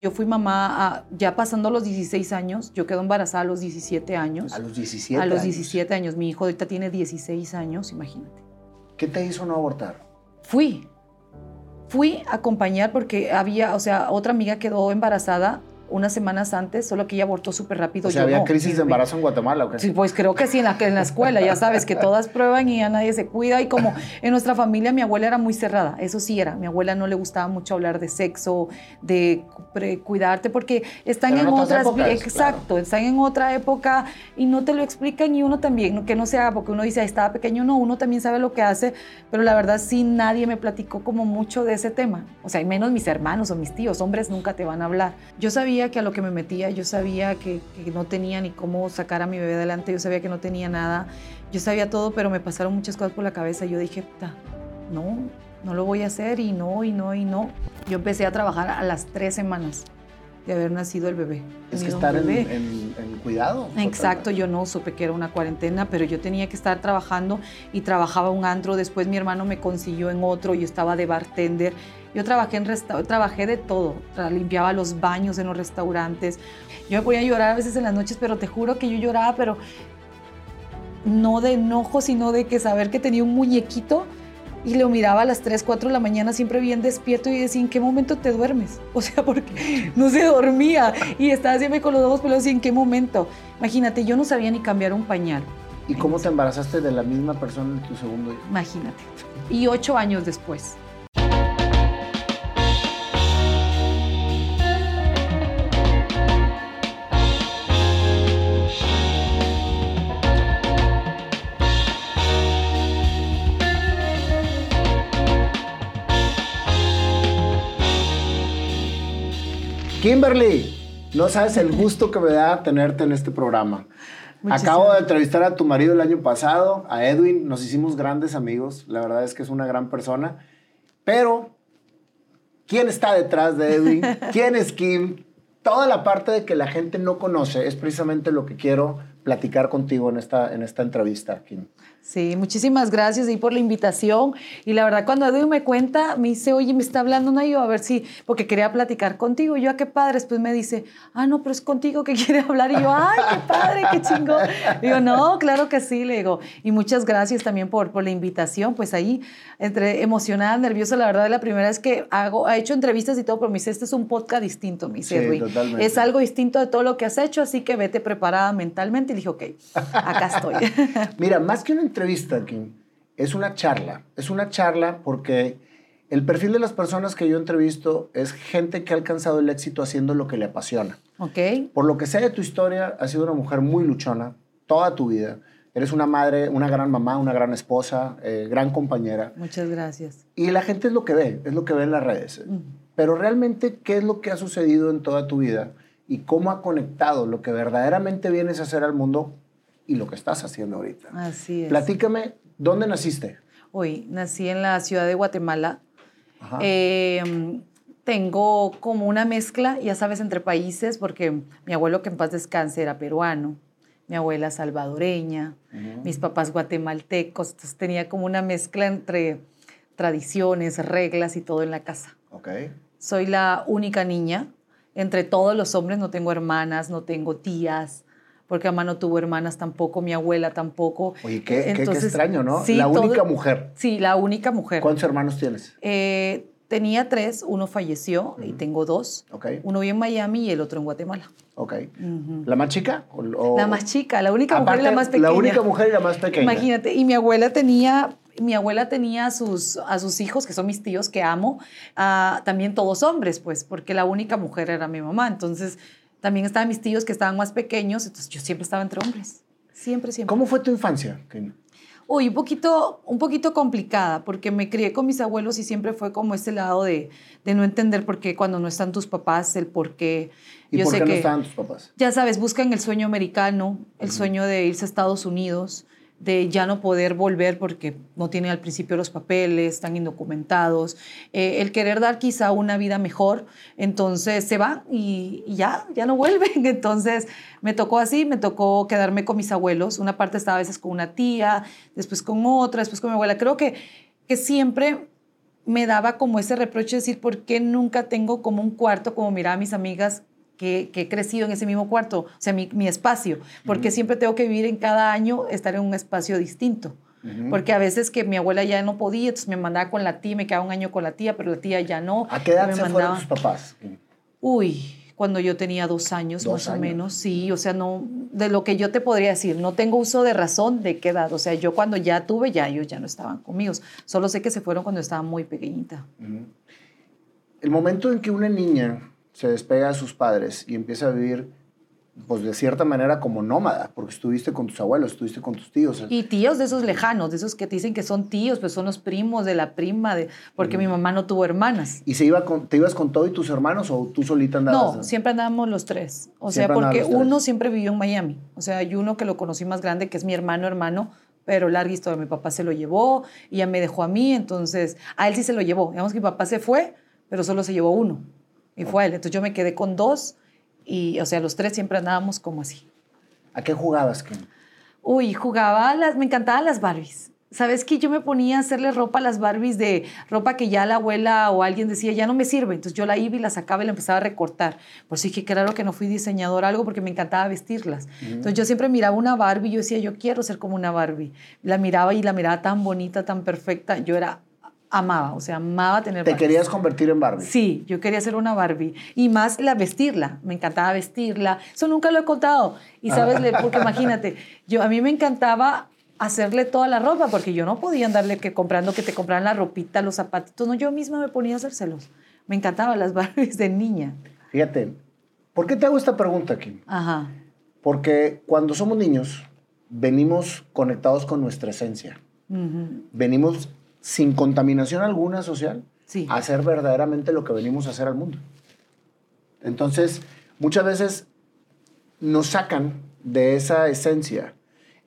Yo fui mamá ya pasando los 16 años, yo quedo embarazada a los 17 años. A los 17 A los 17 años. Mi hijo ahorita tiene 16 años, imagínate. ¿Qué te hizo no abortar? Fui. Fui a acompañar porque había, o sea, otra amiga quedó embarazada unas semanas antes, solo que ella abortó súper rápido. O sea, había crisis de embarazo en Guatemala, ¿o qué? Sí, pues creo que sí, en la, en la escuela, ya sabes, que todas prueban y ya nadie se cuida. Y como en nuestra familia mi abuela era muy cerrada, eso sí era. Mi abuela no le gustaba mucho hablar de sexo, de cuidarte, porque están en, otras... exacto, están en otra época y no te lo explican y uno también, que no se haga, porque uno dice, estaba pequeño, no, uno también sabe lo que hace, pero la verdad sí nadie me platicó como mucho de ese tema. O sea, y menos mis hermanos o mis tíos, hombres nunca te van a hablar. Yo sabía que a lo que me metía, yo sabía que, no tenía ni cómo sacar a mi bebé adelante, yo sabía que no tenía nada, yo sabía todo, pero me pasaron muchas cosas por la cabeza. Yo dije, no, no lo voy a hacer y no, y no, y no. Yo empecé a trabajar a las tres semanas de haber nacido el bebé. Es que estar en, cuidado. Exacto, yo no supe que era una cuarentena, pero yo tenía que estar trabajando y trabajaba un antro, después mi hermano me consiguió en otro, yo estaba de bartender, yo trabajé, en trabajé de todo, limpiaba los baños en los restaurantes, yo me podía llorar a veces en las noches, pero te juro que yo lloraba, pero no de enojo, sino de que saber que tenía un muñequito y lo miraba a las 3, 4 de la mañana siempre bien despierto y decía, ¿en qué momento te duermes? O sea, porque no se dormía y estaba siempre con los ojos pelos y ¿en qué momento? Imagínate, yo no sabía ni cambiar un pañal. ¿Y cómo te embarazaste de la misma persona en tu segundo hijo? Imagínate. Y ocho años después. Kimberly, no sabes el gusto que me da tenerte en este programa. Acabo de entrevistar a tu marido el año pasado, a Edwin, nos hicimos grandes amigos, la verdad es que es una gran persona, pero ¿quién está detrás de Edwin? ¿Quién es Kim? Toda la parte de que la gente no conoce es precisamente lo que quiero platicar contigo en esta, en esta entrevista, Kim. Sí, muchísimas gracias y por la invitación. Y la verdad, cuando Edwin me cuenta, me dice, oye, me está hablando una yo, a ver si, porque quería platicar contigo. yo, ¿a ah, qué padre? Después me dice, ah, no, pero es contigo que quiere hablar. Y yo, ay, qué padre, qué chingón. Digo, no, claro que sí, le digo. Y muchas gracias también por, por la invitación. Pues ahí, entre emocionada, nerviosa, la verdad, la primera vez que hago, he hecho entrevistas y todo, pero me dice, este es un podcast distinto, me dice sí, Totalmente. Es algo distinto de todo lo que has hecho, así que vete preparada mentalmente. Y dije, ok, acá estoy. Mira, más que una entrevista, Kim, es una charla. Es una charla porque el perfil de las personas que yo entrevisto es gente que ha alcanzado el éxito haciendo lo que le apasiona. Ok. Por lo que sé de tu historia, has sido una mujer muy luchona toda tu vida. Eres una madre, una gran mamá, una gran esposa, eh, gran compañera. Muchas gracias. Y la gente es lo que ve, es lo que ve en las redes. Pero realmente, ¿qué es lo que ha sucedido en toda tu vida? Y cómo ha conectado lo que verdaderamente vienes a hacer al mundo y lo que estás haciendo ahorita. Así es. Platícame, ¿dónde naciste? Hoy nací en la ciudad de Guatemala. Em, tengo como una mezcla, ya sabes, entre países, porque mi abuelo, que en paz descanse, era peruano, mi abuela salvadoreña, mis papás guatemaltecos, entonces tenía como una mezcla entre tradiciones, reglas y todo en la casa. Okay. Soy la única niña, entre todos los hombres no tengo hermanas, no tengo tías, porque mamá no tuvo hermanas tampoco, mi abuela tampoco. Oye, qué, extraño, ¿no? la única mujer. Sí, la única mujer. ¿Cuántos hermanos tienes? Eh, tenía tres, uno falleció y tengo dos. Okay. Uno vive en Miami y el otro en Guatemala. Ok. ¿La más chica? La más chica, la única mujer y la más pequeña. La única mujer y la más pequeña. Imagínate, y mi abuela tenía mi abuela tenía a sus, a sus hijos, que son mis tíos que amo, también todos hombres, pues, porque la única mujer era mi mamá. Entonces, también estaban mis tíos que estaban más pequeños, entonces yo siempre estaba entre hombres. Siempre, siempre. ¿Cómo fue tu infancia, Uy, un poquito, un poquito complicada, porque me crié con mis abuelos y siempre fue como ese lado de, de no entender por qué cuando no están tus papás, el por qué. ¿Y Yo por sé qué que, no estaban tus papás? Ya sabes, buscan el sueño americano, el sueño de irse a Estados Unidos de ya no poder volver porque no tienen al principio los papeles, están indocumentados, eh, el querer dar quizá una vida mejor, entonces se van y, ya, ya no vuelven. Entonces me tocó así, me tocó quedarme con mis abuelos, una parte estaba a veces con una tía, después con otra, después con mi abuela. Creo que, que siempre me daba como ese reproche de decir, ¿por qué nunca tengo como un cuarto como miraba a mis amigas que, he crecido en ese mismo cuarto, o sea, mi, espacio? Porque siempre tengo que vivir en cada año, estar en un espacio distinto. Porque a veces que mi abuela ya no podía, entonces me mandaba con la tía, me quedaba un año con la tía, pero la tía ya no. ¿A qué edad se fueron tus papás? Uy, cuando yo tenía dos años más o menos, sí, o sea, no, de lo que yo te podría decir, no tengo uso de razón de qué edad, o sea, yo cuando ya tuve, ya ellos ya no estaban conmigo, solo sé que se fueron cuando estaba muy pequeñita. El momento en que una niña se despega de sus padres y empieza a vivir pues de cierta manera como nómada, porque estuviste con tus abuelos, estuviste con tus tíos. Y tíos de esos lejanos, de esos que te dicen que son tíos, pues son los primos de la prima, de, porque mi mamá no tuvo hermanas. ¿Y se iba te ibas con todo y tus hermanos o tú solita andabas? No, siempre andábamos los tres. O sea, porque uno siempre vivió en Miami. O sea, hay uno que lo conocí más grande, que es mi hermano hermano, pero larga historia. Mi papá se lo llevó y ya me dejó a mí, entonces a él sí se lo llevó. Digamos que mi papá se fue, pero solo se llevó uno. Y fue a él. Entonces yo me quedé con dos y, o sea, los tres siempre andábamos como así. ¿A qué jugabas, Kim? Uy, jugaba, las, me encantaban las Barbies. ¿Sabes qué? Yo me ponía a hacerle ropa a las Barbies de ropa que ya la abuela o alguien decía, ya no me sirve. Entonces yo la iba y la sacaba y la empezaba a recortar. Por si que claro que no fui diseñador algo porque me encantaba vestirlas. Entonces yo siempre miraba una Barbie y yo decía, yo quiero ser como una Barbie. La miraba y la miraba tan bonita, tan perfecta. Yo era amaba, o sea, amaba tener ¿Te querías convertir en Barbie? Sí, yo quería ser una Barbie. Y más la vestirla, me encantaba vestirla. Eso nunca lo he contado. Y sabes, porque imagínate, yo, a mí me encantaba hacerle toda la ropa, porque yo no podía andarle que comprando que te compraran la ropita, los zapatitos, no, yo misma me ponía a hacérselos. Me encantaban las Barbies de niña. Fíjate, ¿por qué te hago esta pregunta aquí? Ajá. Porque cuando somos niños, venimos conectados con nuestra esencia. Venimos sin contaminación alguna social, hacer verdaderamente lo que venimos a hacer al mundo. Entonces, muchas veces nos sacan de esa esencia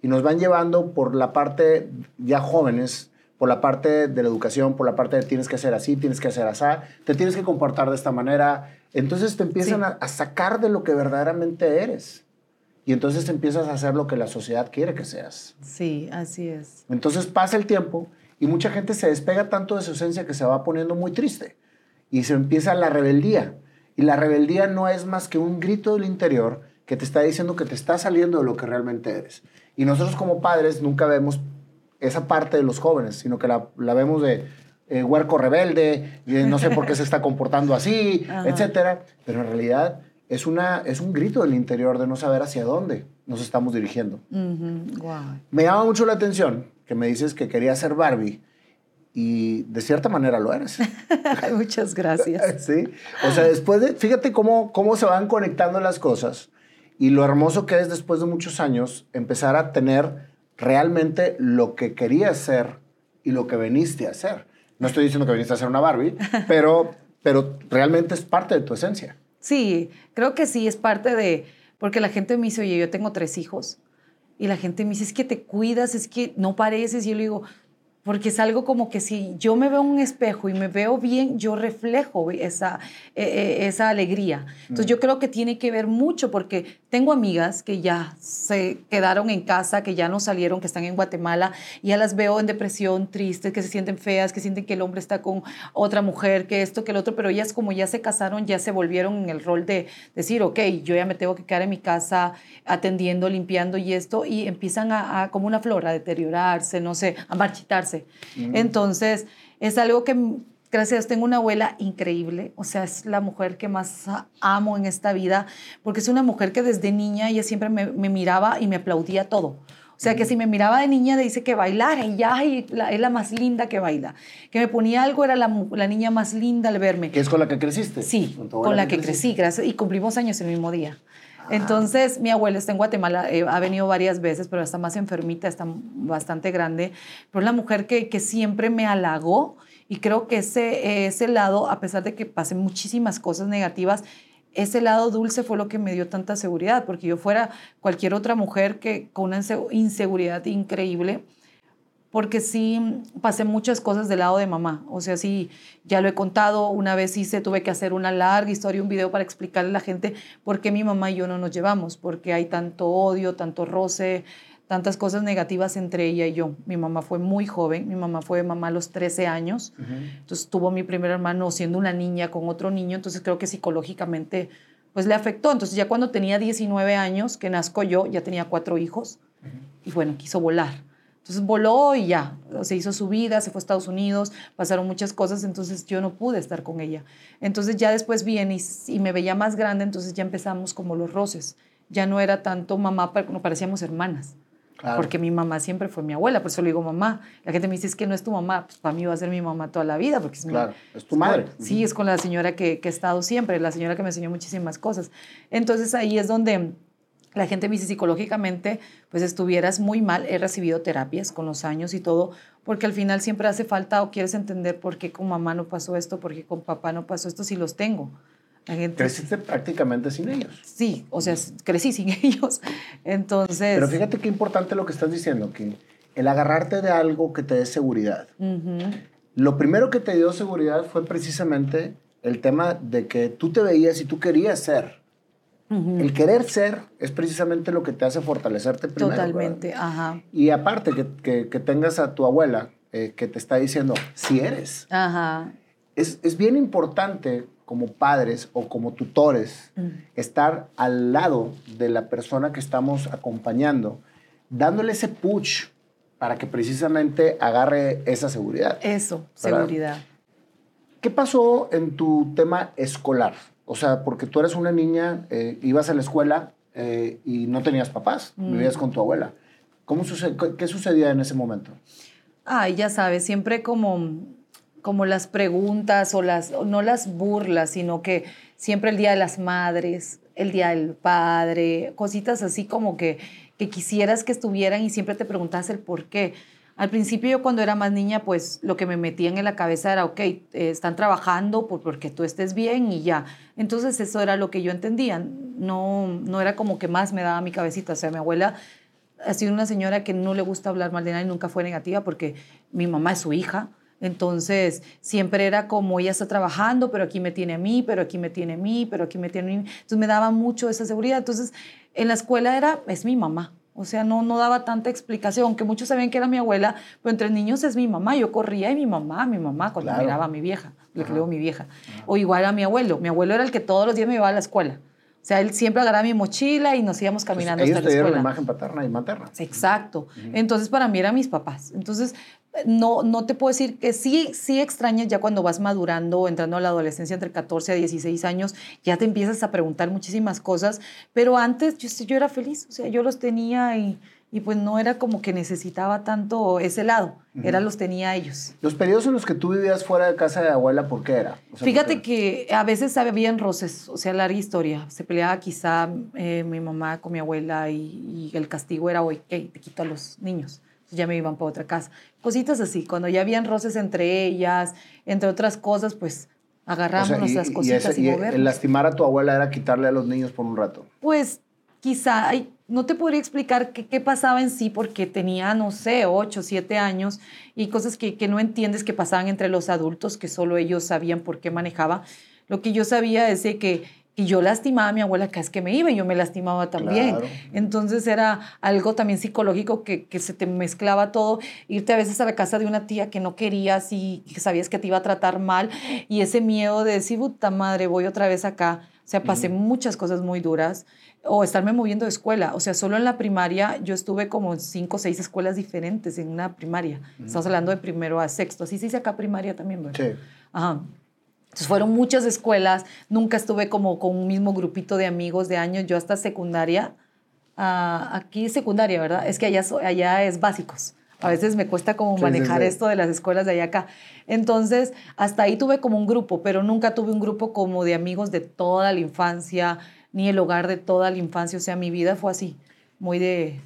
y nos van llevando por la parte ya jóvenes, por la parte de la educación, por la parte de tienes que hacer así, tienes que hacer así, te tienes que comportar de esta manera. Entonces te empiezan a, a, sacar de lo que verdaderamente eres. Y entonces empiezas a hacer lo que la sociedad quiere que seas. Sí, así es. Entonces pasa el tiempo y mucha gente se despega tanto de su esencia que se va poniendo muy triste. Y se empieza la rebeldía. Y la rebeldía no es más que un grito del interior que te está diciendo que te está saliendo de lo que realmente eres. Y nosotros como padres nunca vemos esa parte de los jóvenes, sino que la, vemos de eh, huerco rebelde, no sé por qué se está comportando así, etc. Pero en realidad es, una, es un grito del interior de no saber hacia dónde nos estamos dirigiendo. Me llama mucho la atención que me dices que quería ser Barbie y de cierta manera lo eres. Muchas gracias. sí. O sea, después de, fíjate cómo, cómo se van conectando las cosas y lo hermoso que es después de muchos años empezar a tener realmente lo que querías ser y lo que veniste a hacer. No estoy diciendo que viniste a ser una Barbie, pero, pero realmente es parte de tu esencia. Sí, creo que sí, es parte de, porque la gente me dice, oye, yo tengo tres hijos y la gente me dice, es que te cuidas, es que no pareces. Y yo le digo, porque es algo como que si yo me veo en un espejo y me veo bien, yo reflejo esa, e, e, esa alegría. Entonces yo mm. creo que tiene que ver mucho porque tengo amigas que ya se quedaron en casa, que ya no salieron, que están en Guatemala, y ya las veo en depresión, tristes, que se sienten feas, que sienten que el hombre está con otra mujer, que esto, que el otro, pero ellas como ya se casaron, ya se volvieron en el rol de decir, ok, yo ya me tengo que quedar en mi casa atendiendo, limpiando y esto, y empiezan a, a como una flor a deteriorarse, no sé, a marchitarse entonces, es algo que, gracias, tengo una abuela increíble, o sea, es la mujer que más amo en esta vida, porque es una mujer que desde niña ella siempre me, miraba y me aplaudía todo. O sea, que si me miraba de niña, dice que bailar, y ya es la más linda que baila. Que me ponía algo, era la, niña más linda al verme. ¿Que es con la que creciste? Sí, con, la que crecí, gracias. Y cumplimos años el mismo día. Entonces, mi abuela está en Guatemala, eh, ha venido varias veces, pero está más enfermita, está bastante grande. Pero es la mujer que, que siempre me halagó y creo que ese, ese lado, a pesar de que pasen muchísimas cosas negativas, ese lado dulce fue lo que me dio tanta seguridad, porque yo fuera cualquier otra mujer que con una inseguridad increíble, porque sí pasé muchas cosas del lado de mamá. O sea, sí, ya lo he contado, una vez hice, tuve que hacer una larga historia, un video para explicarle a la gente por qué mi mamá y yo no nos llevamos, porque hay tanto odio, tanto roce, tantas cosas negativas entre ella y yo. Mi mamá fue muy joven, mi mamá fue mamá a los 13 años, entonces tuvo mi primer hermano siendo una niña con otro niño, entonces creo que psicológicamente pues le afectó. Entonces ya cuando tenía 19 años, que nazco yo, ya tenía cuatro hijos y bueno, quiso volar. Entonces voló y ya, se hizo su vida, se fue a Estados Unidos, pasaron muchas cosas, entonces yo no pude estar con ella. Entonces ya después viene y, y me veía más grande, entonces ya empezamos como los roces. Ya no era tanto mamá, no parecíamos hermanas. Porque mi mamá siempre fue mi abuela, por eso le digo mamá. La gente me dice, es que no es tu mamá, pues para mí va a ser mi mamá toda la vida, porque es Claro, es tu madre. sí, es con la señora que, que he estado siempre, la señora que me enseñó muchísimas cosas. Entonces ahí es donde la gente me dice psicológicamente, pues estuvieras muy mal, he recibido terapias con los años y todo, porque al final siempre hace falta o quieres entender por qué con mamá no pasó esto, por qué con papá no pasó esto, si los tengo. Creciste prácticamente sin ellos. Sí, o sea, crecí sin ellos. Entonces... Pero fíjate qué importante lo que estás diciendo, que el agarrarte de algo que te dé seguridad. Lo primero que te dio seguridad fue precisamente el tema de que tú te veías y tú querías ser. El querer ser es precisamente lo que te hace fortalecerte primero. Totalmente, ajá. Y aparte que, que, tengas a tu abuela eh, que te está diciendo, si eres. Ajá. Es, es bien importante como padres o como tutores, estar al lado de la persona que estamos acompañando, dándole ese push para que precisamente agarre esa seguridad. Eso, seguridad. ¿Qué pasó en tu tema escolar? O sea, porque tú eres una niña, eh, ibas a la escuela eh, y no tenías papás, mm. vivías con tu abuela. ¿Cómo ¿Qué sucedía en ese momento? Ay, ya sabes, siempre como como las preguntas o las, no las burlas, sino que siempre el Día de las Madres, el Día del Padre, cositas así como que, que quisieras que estuvieran y siempre te preguntas el por qué. Al principio yo cuando era más niña, pues lo que me metían en la cabeza era, ok, eh, están trabajando por, porque tú estés bien y ya. Entonces eso era lo que yo entendía. No, no era como que más me daba mi cabecita. O sea, mi abuela ha sido una señora que no le gusta hablar mal de nadie, nunca fue negativa porque mi mamá es su hija entonces, siempre era como ella está trabajando, pero aquí me tiene a mí, pero aquí me tiene a mí, pero aquí me tiene a mí. Entonces, me daba mucho esa seguridad. Entonces, en la escuela era, es mi mamá. O sea, no, no daba tanta explicación, aunque muchos sabían que era mi abuela, pero entre niños es mi mamá. Yo corría y mi mamá, mi mamá, cuando miraba a mi vieja, le creo mi vieja. O igual a mi abuelo. Mi abuelo era el que todos los días me llevaba a la escuela. O sea, él siempre agarraba mi mochila y nos íbamos caminando hasta la escuela. Ellos imagen paterna y materna. Exacto. Entonces, para mí eran mis papás. Entonces, no, no te puedo decir que sí, sí extrañas ya cuando vas madurando, entrando a la adolescencia entre 14 a 16 años, ya te empiezas a preguntar muchísimas cosas, pero antes yo, yo era feliz, o sea, yo los tenía y, y pues no era como que necesitaba tanto ese lado, era los tenía ellos. Los periodos en los que tú vivías fuera de casa de abuela, ¿por qué era? Fíjate que a veces había roces, o sea, larga historia. Se peleaba quizá eh, mi mamá con mi abuela y, y el castigo era, oye, te quito a los niños ya me iban para otra casa. Cositas así, cuando ya habían roces entre ellas, entre otras cosas, pues agarramos nuestras cositas y, y, El lastimar a tu abuela era quitarle a los niños por un rato. Pues quizá, no te podría explicar qué, qué, pasaba en sí porque tenía, no sé, ocho, siete años y cosas que, que no entiendes que pasaban entre los adultos, que solo ellos sabían por qué manejaba. Lo que yo sabía es de que y yo lastimaba a mi abuela cada vez que me iba y yo me lastimaba también. Entonces era algo también psicológico que, que, se te mezclaba todo. Irte a veces a la casa de una tía que no querías y que sabías que te iba a tratar mal y ese miedo de decir, puta madre, voy otra vez acá. O sea, pasé muchas cosas muy duras o estarme moviendo de escuela. O sea, solo en la primaria yo estuve como en cinco o seis escuelas diferentes en una primaria. Estamos hablando de primero a sexto. Así se dice acá primaria también, ¿verdad? Sí. Ajá. Entonces fueron muchas escuelas, nunca estuve como con un mismo grupito de amigos de años, yo hasta secundaria, uh, aquí secundaria, ¿verdad? Es que allá, allá es básicos. A veces me cuesta como manejar esto de las escuelas de allá acá. Entonces, hasta ahí tuve como un grupo, pero nunca tuve un grupo como de amigos de toda la infancia, ni el hogar de toda la infancia. O sea, mi vida fue así, muy de...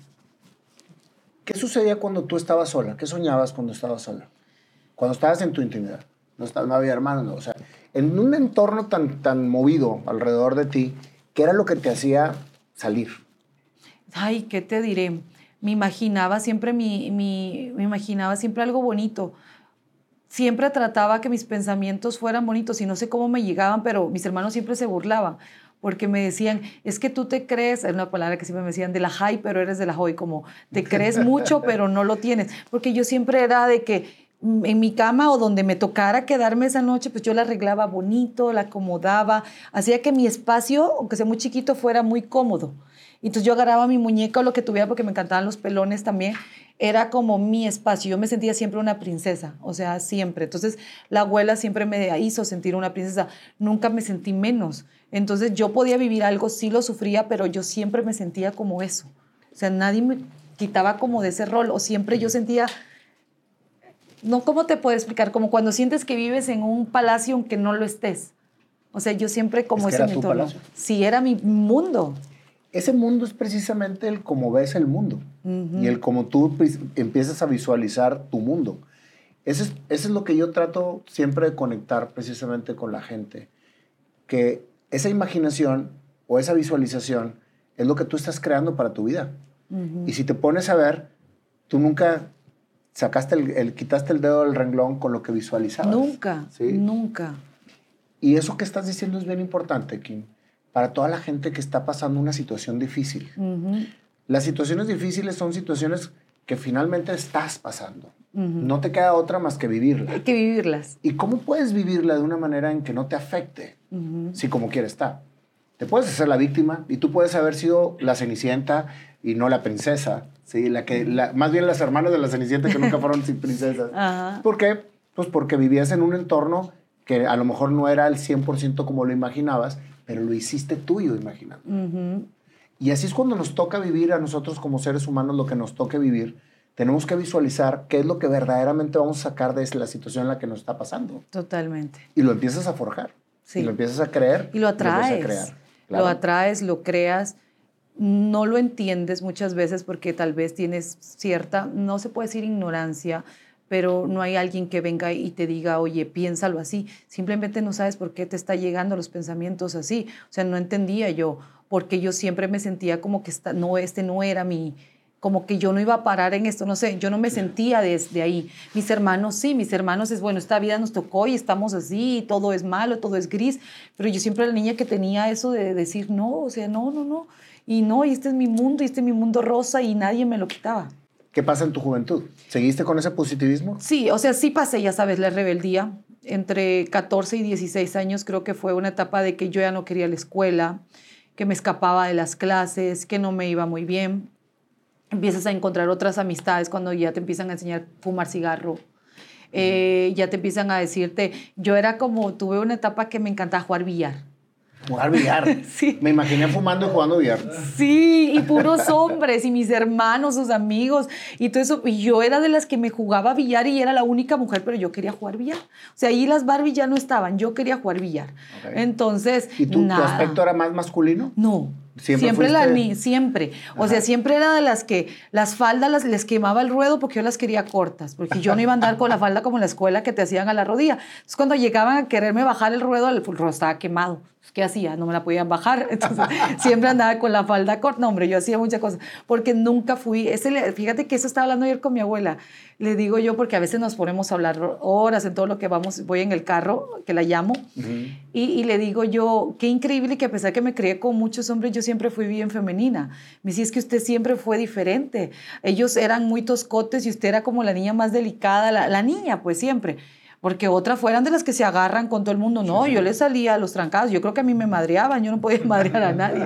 ¿Qué sucedía cuando tú estabas sola? ¿Qué soñabas cuando estabas sola? Cuando estabas en tu intimidad no, había hermanos, o sea, en un entorno tan, tan movido alrededor de ti, ¿qué era lo que te hacía salir? Ay, ¿qué te diré? Me imaginaba siempre, mi, mi, me imaginaba siempre algo bonito. Siempre trataba que mis pensamientos fueran bonitos y no sé cómo me llegaban, pero mis hermanos siempre se burlaban porque me decían, es que tú te crees, es una palabra que siempre me decían, de la high, pero eres de la hoy, como te crees mucho, pero no lo tienes, porque yo siempre era de que en mi cama o donde me tocara quedarme esa noche, pues yo la arreglaba bonito, la acomodaba, hacía que mi espacio, aunque sea muy chiquito, fuera muy cómodo. Entonces yo agarraba mi muñeca o lo que tuviera, porque me encantaban los pelones también, era como mi espacio. Yo me sentía siempre una princesa, o sea, siempre. Entonces la abuela siempre me hizo sentir una princesa. Nunca me sentí menos. Entonces yo podía vivir algo, sí lo sufría, pero yo siempre me sentía como eso. O sea, nadie me quitaba como de ese rol, o siempre yo sentía, no, ¿cómo te puedo explicar? Como cuando sientes que vives en un palacio aunque no lo estés. O sea, yo siempre como es ese era tu palacio. Sí, era mi mundo. Ese mundo es precisamente el cómo ves el mundo y el cómo tú empiezas a visualizar tu mundo. Eso es, eso es lo que yo trato siempre de conectar precisamente con la gente. Que esa imaginación o esa visualización es lo que tú estás creando para tu vida. Y si te pones a ver, tú nunca sacaste el, quitaste el dedo del renglón con lo que visualizabas. Nunca, nunca. Y eso que estás diciendo es bien importante, Kim para toda la gente que está pasando una situación difícil. Las situaciones difíciles son situaciones que finalmente estás pasando. No te queda otra más que vivirla. Hay que vivirlas. ¿Y cómo puedes vivirla de una manera en que no te afecte? Si como quieres estar. Te puedes hacer la víctima y tú puedes haber sido la cenicienta y no la princesa. ¿Sí? La que, más bien las hermanas de la cenicienta que nunca fueron princesas. ¿Por qué? Pues porque vivías en un entorno que a lo mejor no era al 100% como lo imaginabas, pero lo hiciste tuyo imaginando. Y así es cuando nos toca vivir a nosotros como seres humanos lo que nos toque vivir. Tenemos que visualizar qué es lo que verdaderamente vamos a sacar de la situación en la que nos está pasando. Totalmente. Y lo empiezas a forjar. Sí. Y lo empiezas a creer. Y lo atraes. lo, crear. lo atraes, lo creas. No lo entiendes muchas veces porque tal vez tienes cierta, no se puede decir ignorancia, pero no hay alguien que venga y te diga, oye, piénsalo así. Simplemente no sabes por qué te está llegando los pensamientos así. O sea, no entendía yo, porque yo siempre me sentía como que esta, no, este no era mi, como que yo no iba a parar en esto, no sé, yo no me sentía desde ahí. Mis hermanos sí, mis hermanos es, bueno, esta vida nos tocó y estamos así, todo es malo, todo es gris, pero yo siempre era la niña que tenía eso de decir, no, o sea, no, no, no, y no, y este es mi mundo, y este es mi mundo rosa, y nadie me lo quitaba. ¿Qué pasa en tu juventud? ¿Seguiste con ese positivismo? Sí, o sea, sí pasé, ya sabes, la rebeldía. Entre 14 y 16 años creo que fue una etapa de que yo ya no quería la escuela, que me escapaba de las clases, que no me iba muy bien. Empiezas a encontrar otras amistades cuando ya te empiezan a enseñar a fumar cigarro. Eh, ya te empiezan a decirte, yo era como, tuve una etapa que me encantaba jugar billar Jugar billar. Sí. Me imaginé fumando y jugando billar. Sí, y puros hombres, y mis hermanos, sus amigos, y todo eso. Y yo era de las que me jugaba billar y era la única mujer, pero yo quería jugar billar. O sea, ahí las Barbie ya no estaban, yo quería jugar billar. Entonces. ¿Y tú, tu aspecto era más masculino? No. Siempre, la ni siempre. O sea, siempre era de las que las faldas las, les quemaba el ruedo porque yo las quería cortas, porque yo no iba a andar con la falda como en la escuela que te hacían a la rodilla. Entonces, cuando llegaban a quererme bajar el ruedo, el ruedo estaba quemado. ¿Qué hacía? No me la podían bajar. Entonces, siempre andaba con la falda corta. No, hombre, yo hacía muchas cosas. Porque nunca fui. Ese, fíjate que eso estaba hablando ayer con mi abuela. Le digo yo, porque a veces nos ponemos a hablar horas en todo lo que vamos. Voy en el carro, que la llamo. y, y, le digo yo, qué increíble que a pesar que me crié con muchos hombres, yo siempre fui bien femenina. Me dice, es que usted siempre fue diferente. Ellos eran muy toscotes y usted era como la niña más delicada, la, la niña, pues siempre porque otras fueran de las que se agarran con todo el mundo. No, yo le salía a los trancados. Yo creo que a mí me madreaban, yo no podía madrear a nadie.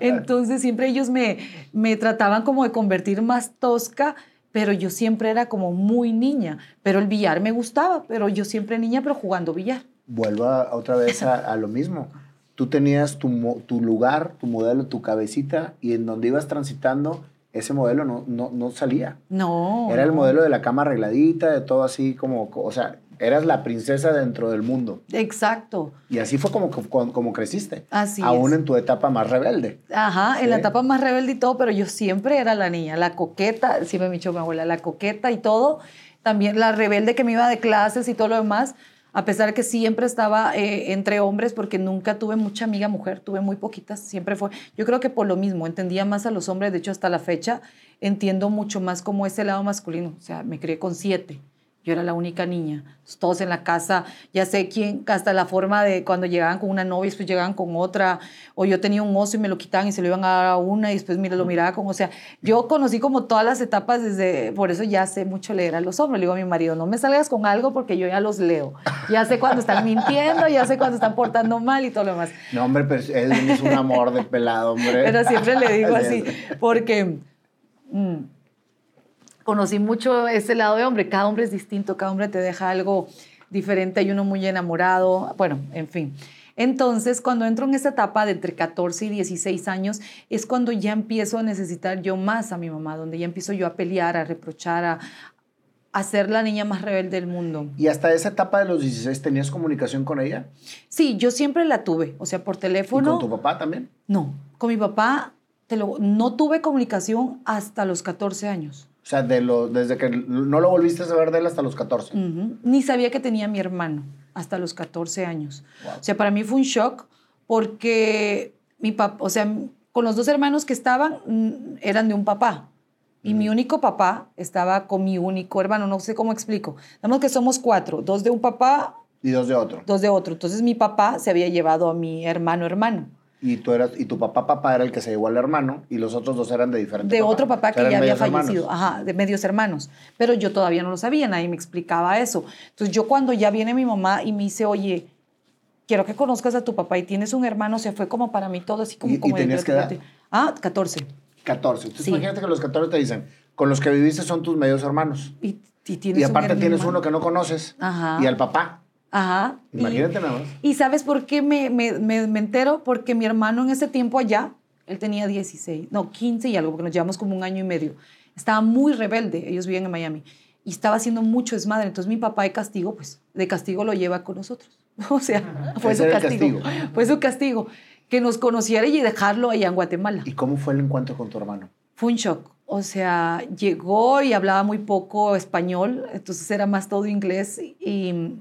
Entonces siempre ellos me, me trataban como de convertir más tosca, pero yo siempre era como muy niña. Pero el billar me gustaba, pero yo siempre niña, pero jugando billar. Vuelvo otra vez a, lo mismo. Tú tenías tu, tu lugar, tu modelo, tu cabecita, y en donde ibas transitando, ese modelo no, no, no salía. No. Era el modelo de la cama arregladita, de todo así como, o sea, Eras la princesa dentro del mundo. Exacto. Y así fue como, como, creciste. Así Aún en tu etapa más rebelde. Ajá, en la etapa más rebelde y todo, pero yo siempre era la niña, la coqueta, siempre me dicho mi abuela, la coqueta y todo. También la rebelde que me iba de clases y todo lo demás, a pesar de que siempre estaba eh, entre hombres, porque nunca tuve mucha amiga mujer, tuve muy poquitas, siempre fue. Yo creo que por lo mismo, entendía más a los hombres, de hecho hasta la fecha entiendo mucho más como ese lado masculino, o sea, me crié con siete Yo era la única niña. Todos en la casa, ya sé quién, hasta la forma de cuando llegaban con una novia y después llegaban con otra, o yo tenía un oso y me lo quitaban y se lo iban a dar a una y después mira, lo miraba con, o sea, yo conocí como todas las etapas desde, por eso ya sé mucho leer a los hombres. Le digo a mi marido, no me salgas con algo porque yo ya los leo. Ya sé cuando están mintiendo, ya sé cuando están portando mal y todo lo demás. No, hombre, pero él es un amor de pelado, hombre. Pero siempre le digo así, porque... Mm, conocí mucho ese lado de hombre. Cada hombre es distinto, cada hombre te deja algo diferente. Hay uno muy enamorado, bueno, en fin. Entonces, cuando entro en esa etapa de entre 14 y 16 años, es cuando ya empiezo a necesitar yo más a mi mamá, donde ya empiezo yo a pelear, a reprochar, a, a ser la niña más rebelde del mundo. ¿Y hasta esa etapa de los 16 tenías comunicación con ella? Sí, yo siempre la tuve, o sea, por teléfono. ¿Y con tu papá también? No, con mi papá te lo, no tuve comunicación hasta los 14 años. O sea, de lo, desde que no lo volviste a saber de él hasta los 14. Ni sabía que tenía mi hermano hasta los 14 años. O sea, para mí fue un shock porque mi papá, o sea, con los dos hermanos que estaban, mm, eran de un papá. Y mi único papá estaba con mi único hermano, no sé cómo explico. Digamos que somos cuatro, dos de un papá. Y dos de otro. Dos de otro. Entonces mi papá se había llevado a mi hermano hermano y tú eras y tu papá papá era el que se llevó al hermano y los otros dos eran de diferente de otro papá que ya había fallecido ajá de medios hermanos. Pero yo todavía no lo sabía nadie me explicaba eso. Entonces yo cuando ya viene mi mamá y me dice oye quiero que conozcas a tu papá y tienes un hermano se fue como para mí todo así como y, como ¿y tenías que edad? ah 14 14 entonces imagínate que los 14 te dicen con los que viviste son tus medios hermanos y, y, tienes y aparte tienes uno que no conoces. Ajá. y al papá Ajá. Imagínate nada más. Y sabes por qué me, me, me, entero? Porque mi hermano en ese tiempo allá, él tenía 16, no, 15 y algo, porque nos llevamos como un año y medio. Estaba muy rebelde, ellos vivían en Miami, y estaba haciendo mucho desmadre. Entonces mi papá de castigo, pues de castigo lo lleva con nosotros. O sea, fue su castigo. Fue su castigo. Que nos conociera y dejarlo allá en Guatemala. ¿Y cómo fue el encuentro con tu hermano? Fue un shock. O sea, llegó y hablaba muy poco español, entonces era más todo inglés y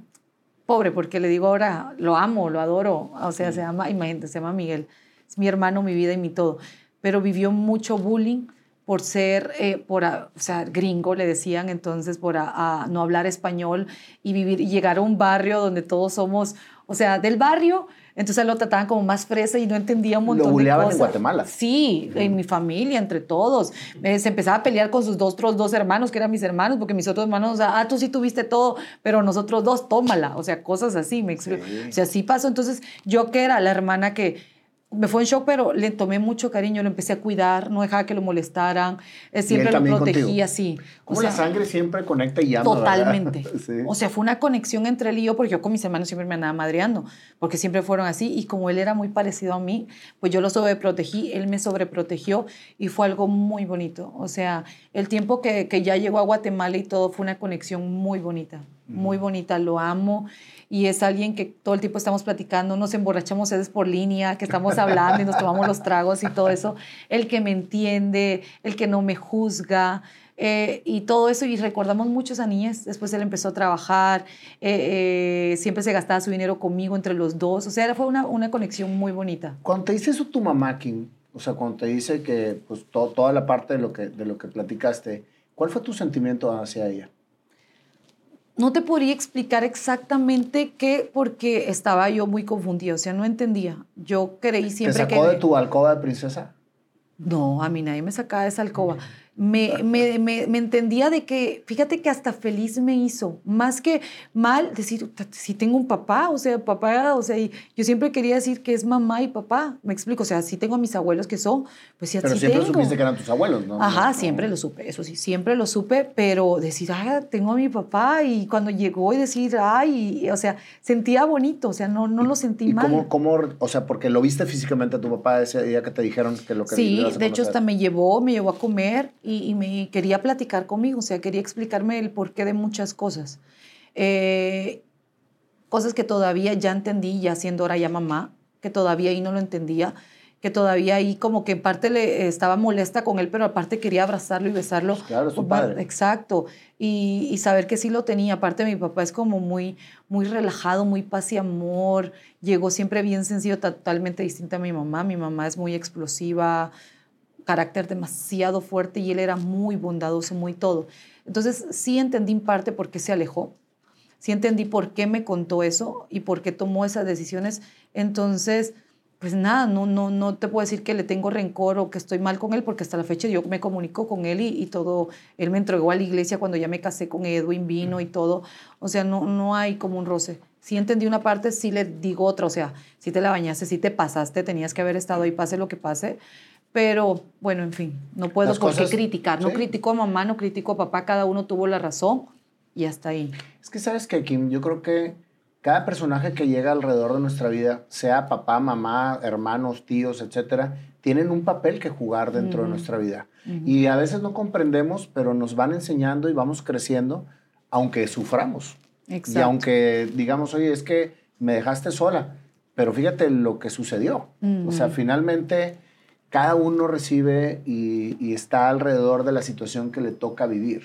pobre, porque le digo ahora, lo amo, lo adoro, o sea, se llama, imagínate, se llama Miguel, es mi hermano, mi vida y mi todo, pero vivió mucho bullying por ser, eh, por, o sea, gringo, le decían, entonces, por a, no hablar español y vivir, y llegar a un barrio donde todos somos, o sea, del barrio, entonces lo trataban como más fresa y no entendía un montón de cosas. en Guatemala. Sí, en mi familia, entre todos. Eh, se empezaba a pelear con sus dos, otros dos hermanos, que eran mis hermanos, porque mis otros hermanos, ah, tú sí tuviste todo, pero nosotros dos, tómala. O sea, cosas así, me explico. O sea, así pasó. Entonces, yo que era la hermana que me fue en shock, pero le tomé mucho cariño, lo empecé a cuidar, no dejaba que lo molestaran, eh, siempre lo protegía, sí. Como la sangre siempre conecta y llama. Totalmente. O sea, fue una conexión entre él y yo, porque yo con mis hermanos siempre me andaba madreando, porque siempre fueron así, y como él era muy parecido a mí, pues yo lo sobreprotegí, él me sobreprotegió, y fue algo muy bonito. O sea, el tiempo que, que ya llegó a Guatemala y todo fue una conexión muy bonita, muy bonita, lo amo y es alguien que todo el tiempo estamos platicando, nos emborrachamos es por línea, que estamos hablando y nos tomamos los tragos y todo eso, el que me entiende, el que no me juzga. Eh, y todo eso, y recordamos mucho a niñez. Después él empezó a trabajar, eh, eh, siempre se gastaba su dinero conmigo entre los dos. O sea, fue una, una conexión muy bonita. Cuando te dice eso tu mamá, Kim, o sea, cuando te dice que pues, toda la parte de lo, que, de lo que platicaste, ¿cuál fue tu sentimiento hacia ella? No te podría explicar exactamente qué, porque estaba yo muy confundida, o sea, no entendía. Yo creí siempre que... ¿Te sacó de tu alcoba de princesa? No, a mí nadie me sacaba de esa alcoba me, me, me, entendía de que, fíjate que hasta feliz me hizo, más que mal, decir, si tengo un papá, o sea, papá, o sea, y yo siempre quería decir que es mamá y papá, me explico, o sea, si tengo a mis abuelos que son, pues sí, Pero siempre supiste que eran tus abuelos, ¿no? Ajá, siempre lo supe, eso sí, siempre lo supe, pero decir, ah, tengo a mi papá, y cuando llegó y decir, ay, o sea, sentía bonito, o sea, no, no lo sentí ¿Y mal. Cómo, cómo, o sea, porque lo viste físicamente a tu papá ese día que te dijeron que lo que Sí, de hecho hasta me llevó, me llevó a comer, y, me quería platicar conmigo, o sea, quería explicarme el porqué de muchas cosas. Eh, cosas que todavía ya entendí, ya siendo ahora ya mamá, que todavía ahí no lo entendía, que todavía ahí como que en parte le estaba molesta con él, pero aparte quería abrazarlo y besarlo. Pues claro, su padre. Exacto. Y, y, saber que sí lo tenía. Aparte mi papá es como muy, muy relajado, muy paz y amor. Llegó siempre bien sencillo, totalmente distinta a mi mamá. Mi mamá es muy explosiva, carácter demasiado fuerte y él era muy bondadoso, muy todo. Entonces sí entendí en parte por qué se alejó, sí entendí por qué me contó eso y por qué tomó esas decisiones. Entonces, pues nada, no, no, no te puedo decir que le tengo rencor o que estoy mal con él, porque hasta la fecha yo me comunico con él y, todo. Él me entregó a la iglesia cuando ya me casé con Edwin, vino y todo. O sea, no, no hay como un roce. Si entendí una parte, sí le digo otra. O sea, si te la bañaste, si te pasaste, tenías que haber estado ahí, pase lo que pase. Pero bueno, en fin, no puedo por qué criticar. No critico a mamá, no critico a papá, cada uno tuvo la razón y hasta ahí. Es que sabes que, Kim, yo creo que cada personaje que llega alrededor de nuestra vida, sea papá, mamá, hermanos, tíos, etcétera, tienen un papel que jugar dentro de nuestra vida. Y a veces no comprendemos, pero nos van enseñando y vamos creciendo, aunque suframos. Exacto. Y aunque digamos, oye, es que me dejaste sola, pero fíjate lo que sucedió. O sea, finalmente cada uno recibe y, está alrededor de la situación que le toca vivir.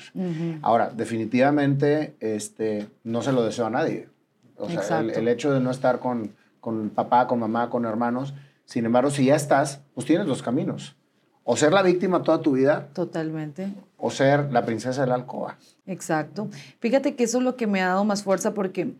Ahora, definitivamente, este, no se lo deseo a nadie. O sea, el, hecho de no estar con, con papá, con mamá, con hermanos, sin embargo, si ya estás, pues tienes dos caminos. O ser la víctima toda tu vida. Totalmente. O ser la princesa de la alcoba. Exacto. Fíjate que eso es lo que me ha dado más fuerza porque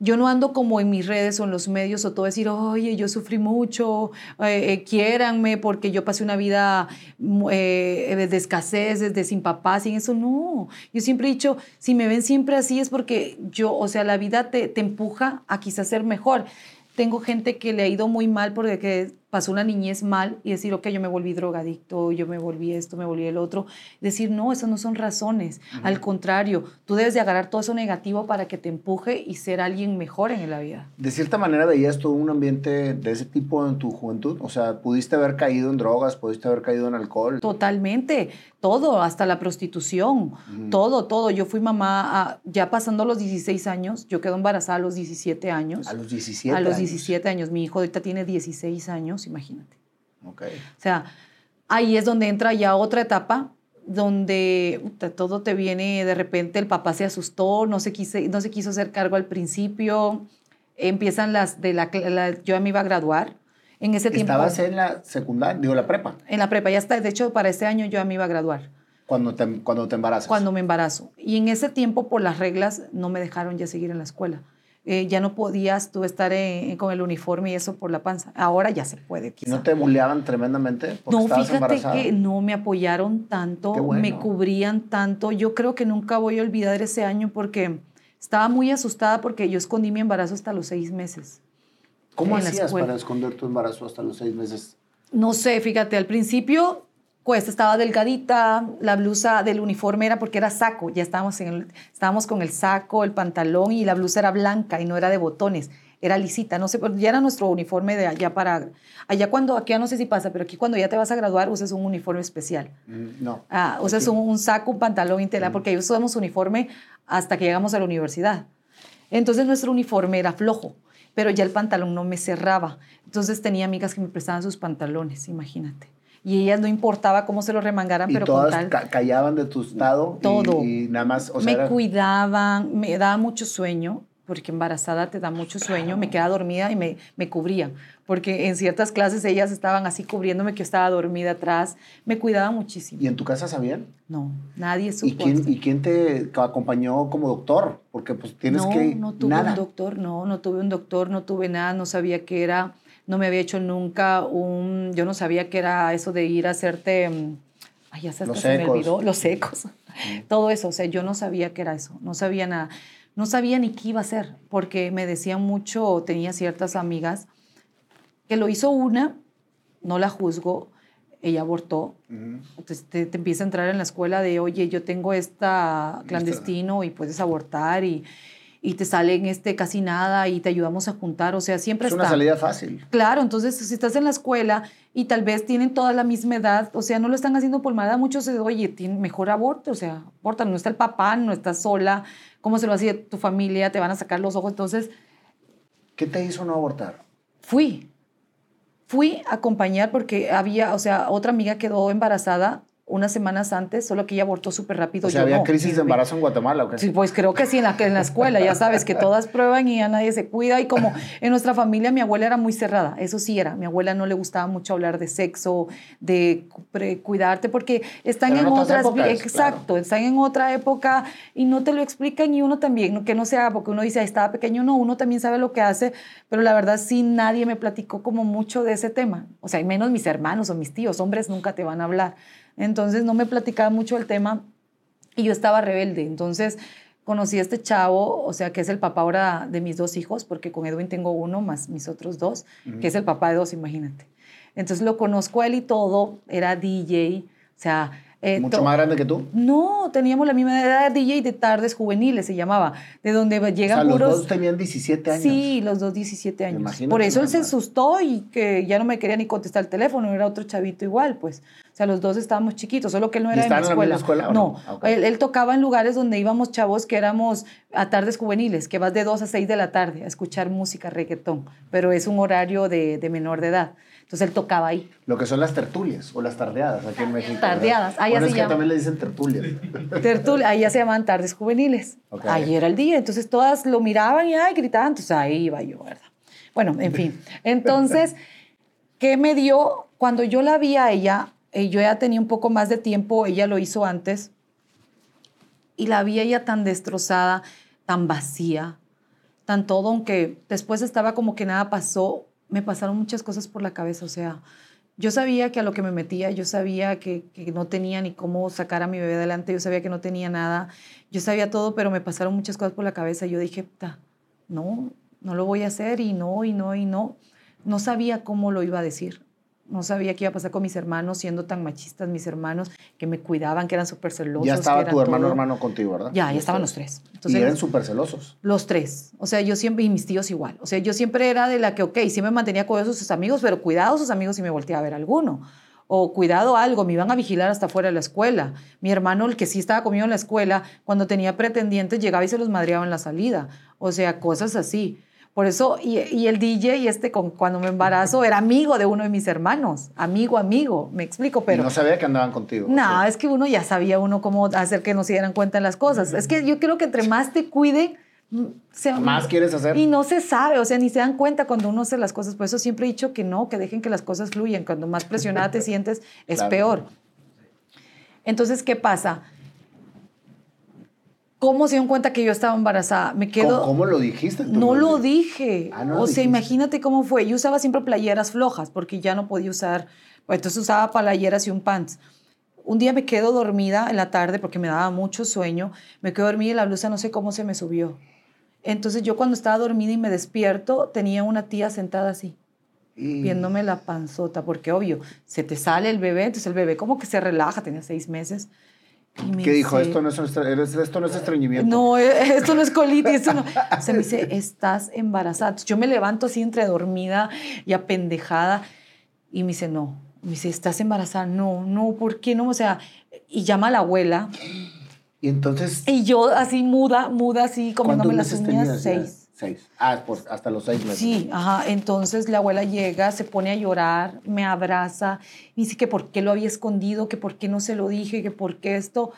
yo no ando como en mis redes o en los medios o todo decir, oye, yo sufrí mucho, eh, eh quiéranme porque yo pasé una vida mm, eh, de escasez, de sin papás, y eso no. Yo siempre he dicho, si me ven siempre así es porque yo, o sea, la vida te, te empuja a quizás ser mejor. Tengo gente que le ha ido muy mal porque pasó una niñez mal y decir, ok, yo me volví drogadicto, yo me volví esto, me volví el otro. Decir, no, esas no son razones. Al contrario, tú debes de agarrar todo eso negativo para que te empuje y ser alguien mejor en la vida. De cierta manera veías todo un ambiente de ese tipo en tu juventud. O sea, pudiste haber caído en drogas, pudiste haber caído en alcohol. Totalmente, todo, hasta la prostitución, todo, todo. Yo fui mamá ya pasando los 16 años, yo quedo embarazada a los 17 años. A los 17 A los 17 años. Mi hijo ahorita tiene 16 años imagínate. Okay. O sea, ahí es donde entra ya otra etapa donde todo te viene, de repente el papá se asustó, no se, quise, no se quiso hacer cargo al principio, empiezan las de la, yo ya me iba a graduar. En ese tiempo. ¿Estabas en la secundaria, digo, la prepa? En la prepa, ya está. De hecho, para este año yo ya me iba a graduar. Cuando te, cuando te embarazas. Cuando me embarazo. Y en ese tiempo, por las reglas, no me dejaron ya seguir en la escuela. Eh, ya no podías tú estar con el uniforme y eso por la panza. Ahora ya se puede. Quizá. ¿No te buleaban tremendamente? Porque no, fíjate que no me apoyaron tanto, me cubrían tanto. Yo creo que nunca voy a olvidar ese año porque estaba muy asustada porque yo escondí mi embarazo hasta los seis meses. ¿Cómo hacías para esconder tu embarazo hasta los seis meses? No sé, fíjate, al principio pues estaba delgadita, la blusa del uniforme era porque era saco, ya estábamos, en estábamos con el saco, el pantalón y la blusa era blanca y no era de botones, era lisita, no sé, ya era nuestro uniforme de allá para, allá cuando, aquí ya no sé si pasa, pero aquí cuando ya te vas a graduar usas un uniforme especial. Mm, no. Ah, usas un, saco, un pantalón y tela, mm. porque ahí usamos uniforme hasta que llegamos a la universidad. Entonces nuestro uniforme era flojo, pero ya el pantalón no me cerraba. Entonces tenía amigas que me prestaban sus pantalones, imagínate y ellas no importaba cómo se lo remangaran, pero todas con tal... callaban de tu estado todo. Y, nada más, o sea, me cuidaban, me daba mucho sueño, porque embarazada te da mucho sueño, me quedaba dormida y me, me cubrían, porque en ciertas clases ellas estaban así cubriéndome que yo estaba dormida atrás, me cuidaban muchísimo. ¿Y en tu casa sabían? No, nadie supo. ¿Y quién, ¿y quién te acompañó como doctor? Porque pues tienes no, que... No, tuve un doctor, no, no tuve un doctor, no tuve nada, no sabía qué era no me había hecho nunca un, yo no sabía que era eso de ir a hacerte, mm, ay, ya se, se me olvidó, los secos, todo eso, o sea, yo no sabía que era eso, no sabía nada, no sabía ni qué iba a hacer, porque me decían mucho, tenía ciertas amigas, que lo hizo una, no la juzgo, ella abortó, entonces te, te, empieza a entrar en la escuela de, oye, yo tengo esta clandestino y puedes abortar y y te salen este, casi nada y te ayudamos a juntar, o sea, siempre es una salida fácil. Claro, entonces si estás en la escuela y tal vez tienen toda la misma edad, o sea, no lo están haciendo por nada, muchos se oye, tiene mejor aborto, o sea, aborta, no está el papá, no estás sola, ¿cómo se lo hacía tu familia? Te van a sacar los ojos, entonces... ¿Qué te hizo no abortar? Fui, fui a acompañar porque había, o sea, otra amiga quedó embarazada unas semanas antes, solo que ella abortó súper rápido. O sea, yo ¿había no. crisis Y- de embarazo en Guatemala o qué? Sí, pues creo que sí, en la, en la escuela, ya sabes que todas prueban y ya nadie se cuida. Y como en nuestra familia mi abuela era muy cerrada, eso sí era. Mi abuela no le gustaba mucho hablar de sexo, de cuidarte, porque están Pero en en otras épocas, exacto, están en otra época y no te lo explican y uno también, que no sea, porque uno dice, "Ay, estaba pequeño, no, uno también sabe lo que hace, pero la verdad sí nadie me platicó como mucho de ese tema. O sea, menos mis hermanos o mis tíos, hombres nunca te van a hablar. Entonces no me platicaba mucho el tema y yo estaba rebelde. Entonces conocí a este chavo, o sea, que es el papá ahora de mis dos hijos, porque con Edwin tengo uno más mis otros dos, que es el papá de dos, imagínate. Entonces lo conozco a él y todo, era DJ, o sea... eh, ¿Mucho más grande que tú? No, teníamos la misma edad, DJ de tardes juveniles se llamaba, de donde O llegan sea, los dos tenían 17 años. Sí, los dos 17 años. Por eso él se asustó y que ya no me quería ni contestar el teléfono, era otro chavito igual, pues. O sea, los dos estábamos chiquitos, solo que él no ¿Y era de mi estaban en la escuela. escuela no, no? Ah, ok. él, él tocaba en lugares donde íbamos chavos que éramos a tardes juveniles, que vas de 2 a 6 de la tarde a escuchar música, reggaetón, pero es un horario de, de menor de edad. Entonces él tocaba ahí. Lo que son las tertulias o las tardeadas aquí en México. Tardeadas, ya Bueno, se es que también le dicen tertulias. Tertulia, ahí ya se llamaban tardes juveniles. Ok. Ahí era el día, entonces todas lo miraban y ay, gritaban, entonces ahí iba yo, ¿verdad? Bueno, en fin. Entonces, ¿qué me dio? Cuando yo la vi a ella, eh, yo ya tenía un poco más de tiempo, ella lo hizo antes, y la vi ella tan destrozada, tan vacía, tan todo, aunque después estaba como que nada pasó, me pasaron muchas cosas por la cabeza, o sea, yo sabía que a lo que me metía, yo sabía que, que no tenía ni cómo sacar a mi bebé adelante, yo sabía que no tenía nada, yo sabía todo, pero me pasaron muchas cosas por la cabeza. Yo dije, "Ta, no, no lo voy a hacer y no, y no, y no. No sabía cómo lo iba a decir. No sabía qué iba a pasar con mis hermanos, siendo tan machistas mis hermanos, que me cuidaban, que eran súper celosos. ya estaba tu hermano todo. hermano contigo, ¿verdad? Ya, ya estaban los tres. y Entonces, eran súper celosos. los tres. O sea, yo siempre, y mis tíos igual. O sea, yo siempre era de la que, ok, sí me mantenía con sus amigos, pero cuidado sus amigos si me volteaba a ver alguno. O cuidado algo, me iban a vigilar hasta fuera de la escuela. Mi hermano, el que sí estaba conmigo en la escuela, cuando tenía pretendientes, llegaba y se los madreaba en la salida. O sea, cosas así. Por eso, y, y el DJ, y este, con, cuando me embarazo, era amigo de uno de mis hermanos. Amigo, amigo. Me explico, pero. y no sabía que andaban contigo. No, es que uno ya sabía uno cómo hacer que no se dieran cuenta de las cosas. Es que yo creo que entre más te cuiden, mm, se- Más quieres hacer. Y no se sabe, o sea, ni se dan cuenta cuando uno hace las cosas. Por eso siempre he dicho que no, que dejen que las cosas fluyan. Cuando más presionada te sientes, es Claro. peor. Entonces, ¿qué pasa? ¿Cómo se dieron cuenta que yo estaba embarazada? Me quedo... ¿Cómo, cómo lo dijiste? No lo dije. Ah, no lo o sea, dijiste. imagínate cómo fue. Yo usaba siempre playeras flojas porque ya no podía usar. pues, entonces usaba playeras y un pants. Un día me quedo dormida en la tarde porque me daba mucho sueño. Me quedo dormida y la blusa no sé cómo se me subió. Entonces yo cuando estaba dormida y me despierto tenía una tía sentada así Y- viéndome la panzota porque obvio se te sale el bebé entonces el bebé como que se relaja tenía seis meses me ¿Qué dijo? Esto no es, esto no es estreñimiento. no, eh, esto no es colitis, esto no. Se me dice, estás embarazada. Yo me levanto así entre dormida y apendejada y me dice, no. Me dice, ¿estás embarazada? No, no, ¿por qué no? O sea, y llama a la abuela Y entonces, y yo así muda, muda así, ¿cuántos comiéndome las meses uñas, seis. Seis. Ah, hasta los seis meses. Sí, ajá. Entonces la abuela llega, se pone a llorar, me abraza, dice que por qué lo había escondido, que por qué no se lo dije, que por qué esto.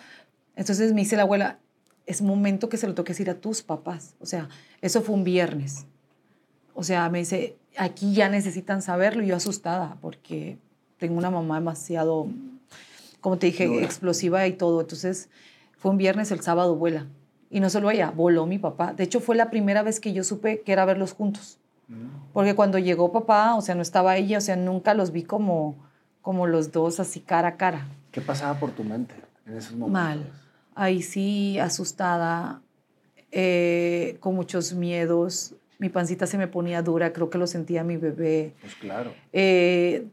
Entonces me dice la abuela, es momento que se lo toques ir a tus papás. O sea, eso fue un viernes. O sea, me dice, aquí ya necesitan saberlo. Y yo asustada porque tengo una mamá demasiado, como te dije, Dura. explosiva y todo. Entonces fue un viernes, el sábado vuela. Y no solo ella, voló mi papá. De hecho, fue la primera vez que yo supe que era verlos juntos. Porque cuando llegó papá, o sea, no estaba ella, o sea, nunca los vi como, como los dos así cara a cara. ¿Qué pasaba por tu mente en esos momentos? Mal. Ahí sí, asustada, eh, con muchos miedos. Mi pancita se me ponía dura, creo que lo sentía mi bebé. Pues claro. Eh,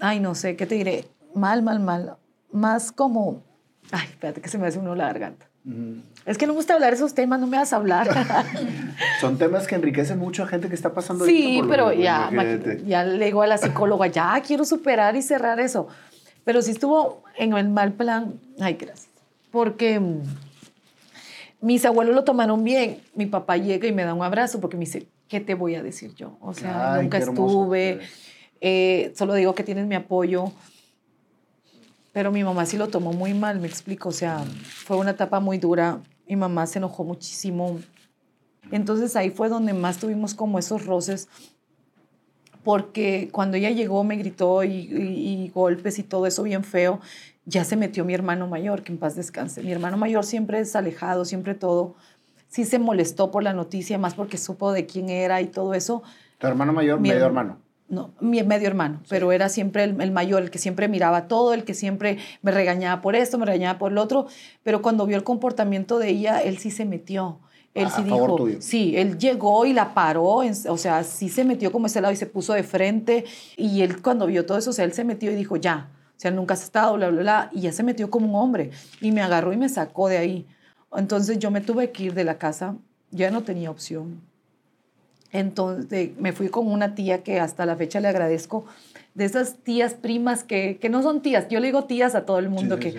ay, no sé, ¿qué te diré? Mal, mal, mal. Más como... Ay, espérate que se me hace uno la garganta. Ujú. Es que no me gusta hablar de esos temas, no me vas a hablar. Son temas que enriquecen mucho a gente que está pasando Sí, por pero ya, que ya le digo a la psicóloga, ya quiero superar y cerrar eso. Pero si estuvo en el mal plan, ay, gracias. Porque mm, mis abuelos lo tomaron bien. Mi papá llega y me da un abrazo porque me dice, ¿qué te voy a decir yo? O sea, Ay, nunca estuve. eh, solo digo que tienes mi apoyo. Pero mi mamá sí lo tomó muy mal, me explico. O sea, fue una etapa muy dura. Mi mamá se enojó muchísimo. Entonces ahí fue donde más tuvimos como esos roces. Porque cuando ella llegó me gritó y, y golpes y todo eso bien feo. Ya se metió mi hermano mayor, que en paz descanse. Mi hermano mayor siempre es alejado, siempre todo. Sí se molestó por la noticia, más porque supo de quién era y todo eso. ¿Tu hermano mayor, medio hermano? No, mi medio hermano, pero era siempre el, mayor, el que siempre miraba todo, el que siempre me regañaba por esto, me regañaba por lo otro, pero cuando vio el comportamiento de ella, él sí se metió. Él sí dijo, sí, él llegó y la paró, o sea, sí se metió como ese lado y se puso de frente, y él cuando vio todo eso, o sea, él se metió y dijo, ya, o sea, nunca has estado, bla, bla, bla, y ya se metió como un hombre, y me agarró y me sacó de ahí. Entonces yo me tuve que ir de la casa, ya no tenía opción. Entonces me fui con una tía que hasta la fecha le agradezco, de esas tías primas que, que no son tías, yo le digo tías a todo el mundo que...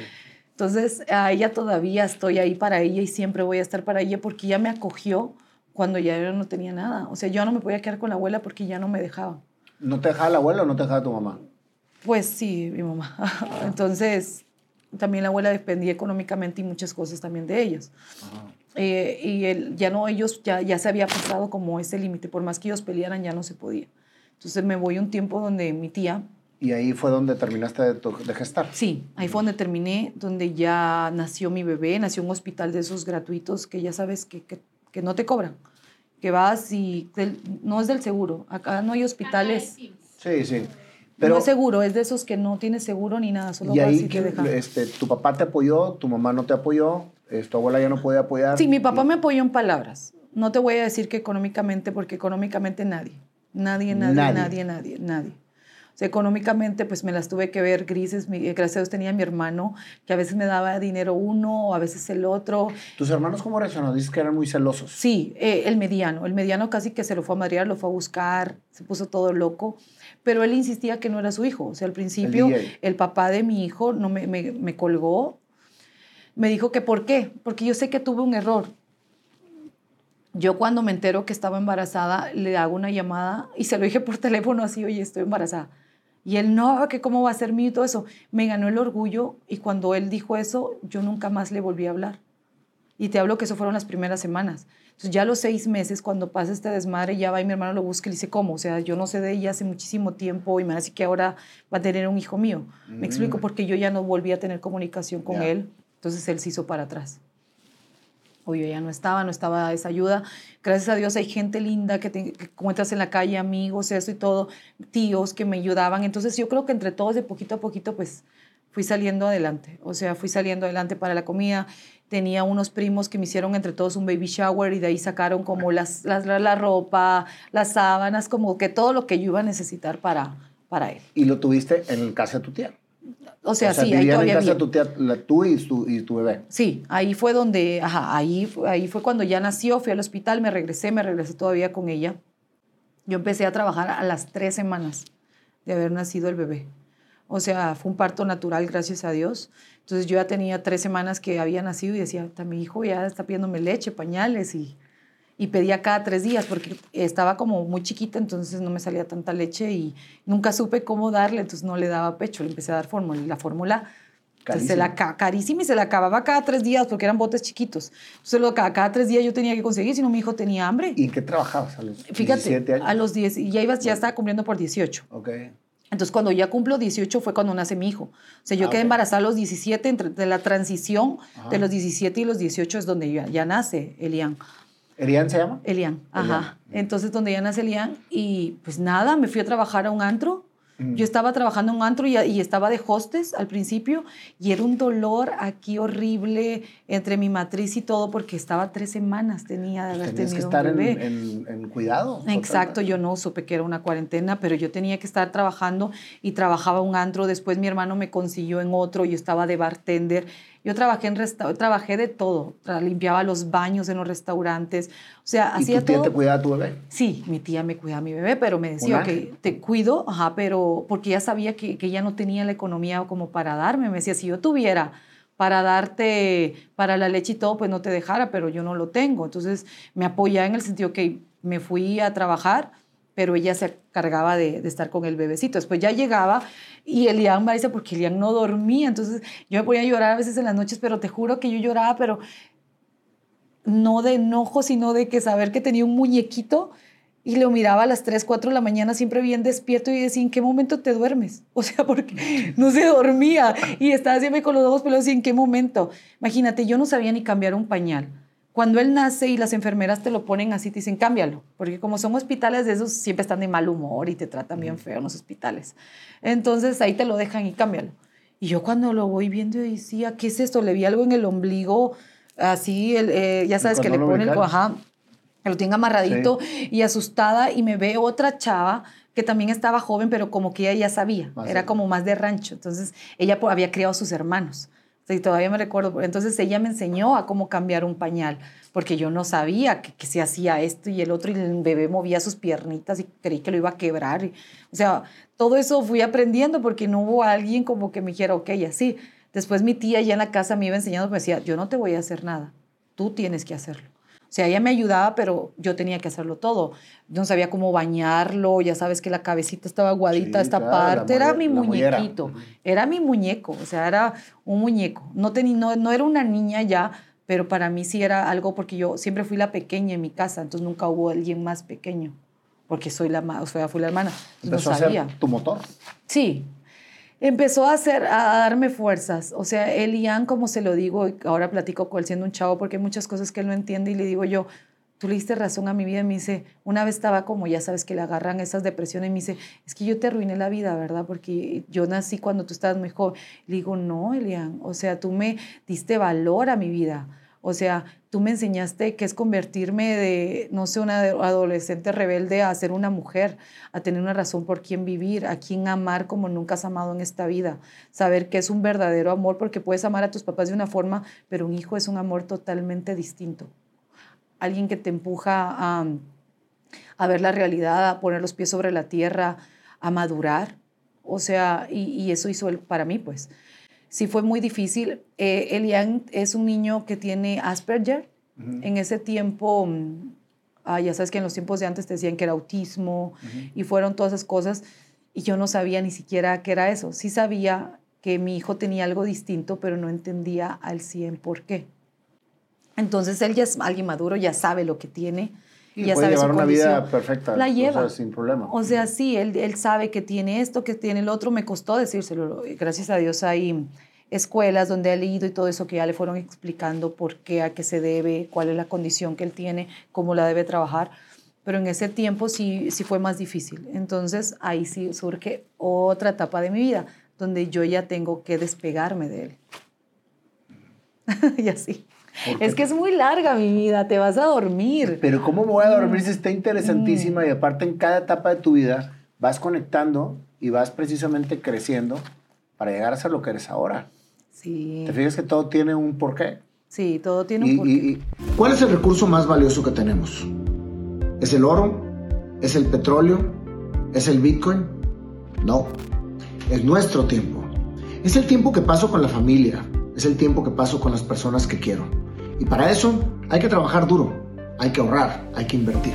Entonces a ella todavía estoy ahí para ella y siempre voy a estar para ella porque ella me acogió cuando ya yo no tenía nada. O sea, yo no me podía quedar con la abuela porque ya no me dejaba. ¿No te dejaba la abuela o no te dejaba tu mamá? Pues sí, mi mamá. Entonces, también la abuela dependía económicamente y muchas cosas también de ellos. Eh, y él, ya no, ellos, ya, ya se había pasado como ese límite, por más que ellos pelearan, ya no se podía. Entonces me voy un tiempo donde mi tía... ¿Y ahí fue donde terminaste de, de gestar? Sí, ahí fue donde terminé, donde ya nació mi bebé, nació un hospital de esos gratuitos que ya sabes que, que, que no te cobran, que vas y no es del seguro, acá no hay hospitales. Sí, sí. Pero, no es seguro, es de esos que no tienes seguro ni nada, solo y ahí, te dejan. Este, tu papá te apoyó, tu mamá no te apoyó, tu abuela ya no puede apoyar. Sí, mi papá me apoyó en palabras. No te voy a decir que económicamente, porque económicamente nadie. Nadie, nadie, nadie, nadie, nadie. O sea, económicamente, pues me las tuve que ver grises. Mi, gracias a Dios tenía mi hermano, que a veces me daba dinero uno, o a veces el otro. ¿Tus hermanos cómo reaccionaron? Dices que eran muy celosos. Sí, eh, el mediano. El mediano casi que se lo fue a madrear, lo fue a buscar, se puso todo loco pero él insistía que no era su hijo. O sea, al principio el, papá de mi hijo no me, me, me, colgó, me dijo que por qué, porque yo sé que tuve un error. Yo cuando me entero que estaba embarazada, le hago una llamada y se lo dije por teléfono así, oye, estoy embarazada. Y él, no, que cómo va a ser mío y todo eso. Me ganó el orgullo y cuando él dijo eso, yo nunca más le volví a hablar. Y te hablo que eso fueron las primeras semanas. Entonces ya a los seis meses, cuando pasa este desmadre, ya va y mi hermano lo busca y le dice, ¿cómo? O sea, yo no sé de ella hace muchísimo tiempo y me hace que ahora va a tener un hijo mío. Me explico mm. porque yo ya no volví a tener comunicación con él. Entonces él se hizo para atrás. Obvio, ya no estaba, no estaba esa ayuda. Gracias a Dios hay gente linda que, te, que encuentras en la calle, amigos, eso y todo, tíos que me ayudaban. Entonces yo creo que entre todos, de poquito a poquito, pues fui saliendo adelante. O sea, fui saliendo adelante para la comida tenía unos primos que me hicieron entre todos un baby shower y de ahí sacaron como las, las, la ropa, las sábanas, como que todo lo que yo iba a necesitar para, para él. ¿Y lo tuviste en casa de tu tía? O sea, sí, ahí todavía en casa de tu tía, tú y tu, y tu bebé. Sí, ahí fue donde, ajá, ahí, ahí fue cuando ya nació, fui al hospital, me regresé, me regresé todavía con ella. Yo empecé a trabajar a las tres semanas de haber nacido el bebé. O sea, fue un parto natural, gracias a Dios. Entonces yo ya tenía tres semanas que había nacido y decía, mi hijo ya está pidiéndome leche, pañales y, y pedía cada tres días porque estaba como muy chiquita, entonces no me salía tanta leche y nunca supe cómo darle, entonces no le daba pecho, le empecé a dar fórmula y la fórmula se la carísima y se la acababa cada tres días porque eran botes chiquitos. Entonces lo, cada, cada tres días yo tenía que conseguir, si no mi hijo tenía hambre. ¿Y qué trabajabas a los Fíjate, 17 años? a los 10, y ya, ibas, ya estaba cumpliendo por 18. Ok. Entonces, cuando ya cumplo 18 fue cuando nace mi hijo. O sea, yo ah, quedé embarazada a los 17, entre de la transición de los 17 y los 18 es donde ya, ya nace Elian. ¿Elian se llama? Elian, ajá. Entonces, donde ya nace Elian, y pues nada, me fui a trabajar a un antro yo estaba trabajando en un antro y, estaba de hostes al principio y era un dolor aquí horrible entre mi matriz y todo porque estaba tres semanas tenía de haber tenido que estar En, cuidado. Exacto, yo no supe que era una cuarentena, pero yo tenía que estar trabajando y trabajaba un antro. Después mi hermano me consiguió en otro, yo estaba de bartender yo trabajé, en trabajé de todo, limpiaba los baños en los restaurantes, o sea, ¿Y hacía tu tía todo. te cuidaba a tu bebé? Sí, mi tía me cuidaba a mi bebé, pero me decía, ok, te cuido, ajá, pero porque ella sabía que, que ella no tenía la economía como para darme, me decía, si yo tuviera para darte, para la leche y todo, pues no te dejara, pero yo no lo tengo. Entonces me apoyaba en el sentido que me fui a trabajar, pero ella se cargaba de, estar con el bebecito. Después ya llegaba y Elian me dice, porque Elian no dormía, entonces yo me ponía a llorar a veces en las noches, pero te juro que yo lloraba, pero no de enojo, sino de que saber que tenía un muñequito y lo miraba a las 3, 4 de la mañana siempre bien despierto y decía, ¿en qué momento te duermes? O sea, porque no se dormía y estaba siempre con los ojos pelos y ¿en qué momento? Imagínate, yo no sabía ni cambiar un pañal. Cuando él nace y las enfermeras te lo ponen así, te dicen, cámbialo, porque como son hospitales de esos, siempre están de mal humor y te tratan bien feo en los hospitales. Entonces ahí te lo dejan y cámbialo. Y yo cuando lo voy viendo decía, ¿qué es esto? Le vi algo en el ombligo, así, el, eh, ya sabes que le pone el ajá, que lo tenga amarradito y asustada y me ve otra chava que también estaba joven, pero como que ella ya sabía, era como más de rancho. Entonces ella había criado a sus hermanos. Y todavía me recuerdo. Entonces ella me enseñó a cómo cambiar un pañal, porque yo no sabía que, se hacía esto y el otro, y el bebé movía sus piernitas y creí que lo iba a quebrar. o sea, todo eso fui aprendiendo porque no hubo alguien como que me dijera, ok, así. Después mi tía ya en la casa me iba enseñando, me decía, yo no te voy a hacer nada, tú tienes que hacerlo. O sea, ella me ayudaba, pero yo tenía que hacerlo todo. Yo no sabía cómo bañarlo, ya sabes que la cabecita estaba aguadita, esta parte. Era mi muñequito, era mi muñeco, o sea, era un muñeco. No, tenía, no, no era una niña ya, pero para mí sí era algo porque yo siempre fui la pequeña en mi casa, entonces nunca hubo alguien más pequeño, porque soy la, o sea, fui la hermana. no sabía. tu motor? Sí, empezó a hacer, a darme fuerzas. O sea, Elian, como se lo digo, ahora platico con él siendo un chavo porque hay muchas cosas que él no entiende y le digo yo, tú le diste razón a mi vida. Y me dice, una vez estaba como, ya sabes, que le agarran esas depresiones y me dice, es que yo te arruiné la vida, ¿verdad? Porque yo nací cuando tú estabas muy joven. Le digo, no, Elian, o sea, tú me diste valor a mi vida. O sea, tú me enseñaste que es convertirme de, no sé, una adolescente rebelde a ser una mujer, a tener una razón por quién vivir, a quién amar como nunca has amado en esta vida. Saber que es un verdadero amor, porque puedes amar a tus papás de una forma, pero un hijo es un amor totalmente distinto. Alguien que te empuja a, ver la realidad, a poner los pies sobre la tierra, a madurar. O sea, y, eso hizo para mí, pues sí fue muy difícil. Eh, Elian es un niño que tiene Asperger. En ese tiempo, mm, ah, ya sabes que en los tiempos de antes te decían que era autismo y fueron todas esas cosas y yo no sabía ni siquiera qué era eso. Sí sabía que mi hijo tenía algo distinto, pero no entendía al 100 por qué. Entonces él ya es alguien maduro, ya sabe lo que tiene. Y ya puede llevar una vida perfecta. La lleva. sin problema. O sea, sí, él, él sabe que tiene esto, que tiene el otro. Me costó decírselo. Gracias a Dios hay escuelas donde ha leído y todo eso que ya le fueron explicando por qué, a qué se debe, cuál es la condición que él tiene, cómo la debe trabajar. Pero en ese tiempo sí, sí fue más difícil. Entonces ahí sí surge otra etapa de mi vida, donde yo ya tengo que despegarme de él. y así. Es que es muy larga mi vida, te vas a dormir. Pero ¿cómo me voy a dormir si está interesantísima y aparte en cada etapa de tu vida vas conectando y vas precisamente creciendo para llegar a ser lo que eres ahora? Sí. ¿Te fijas que todo tiene un porqué? Sí, todo tiene un porqué. ¿Cuál es el recurso más valioso que tenemos? ¿Es el oro? ¿Es el petróleo? ¿Es el Bitcoin? No, es nuestro tiempo. Es el tiempo que paso con la familia, es el tiempo que paso con las personas que quiero. Y para eso hay que trabajar duro, hay que ahorrar, hay que invertir.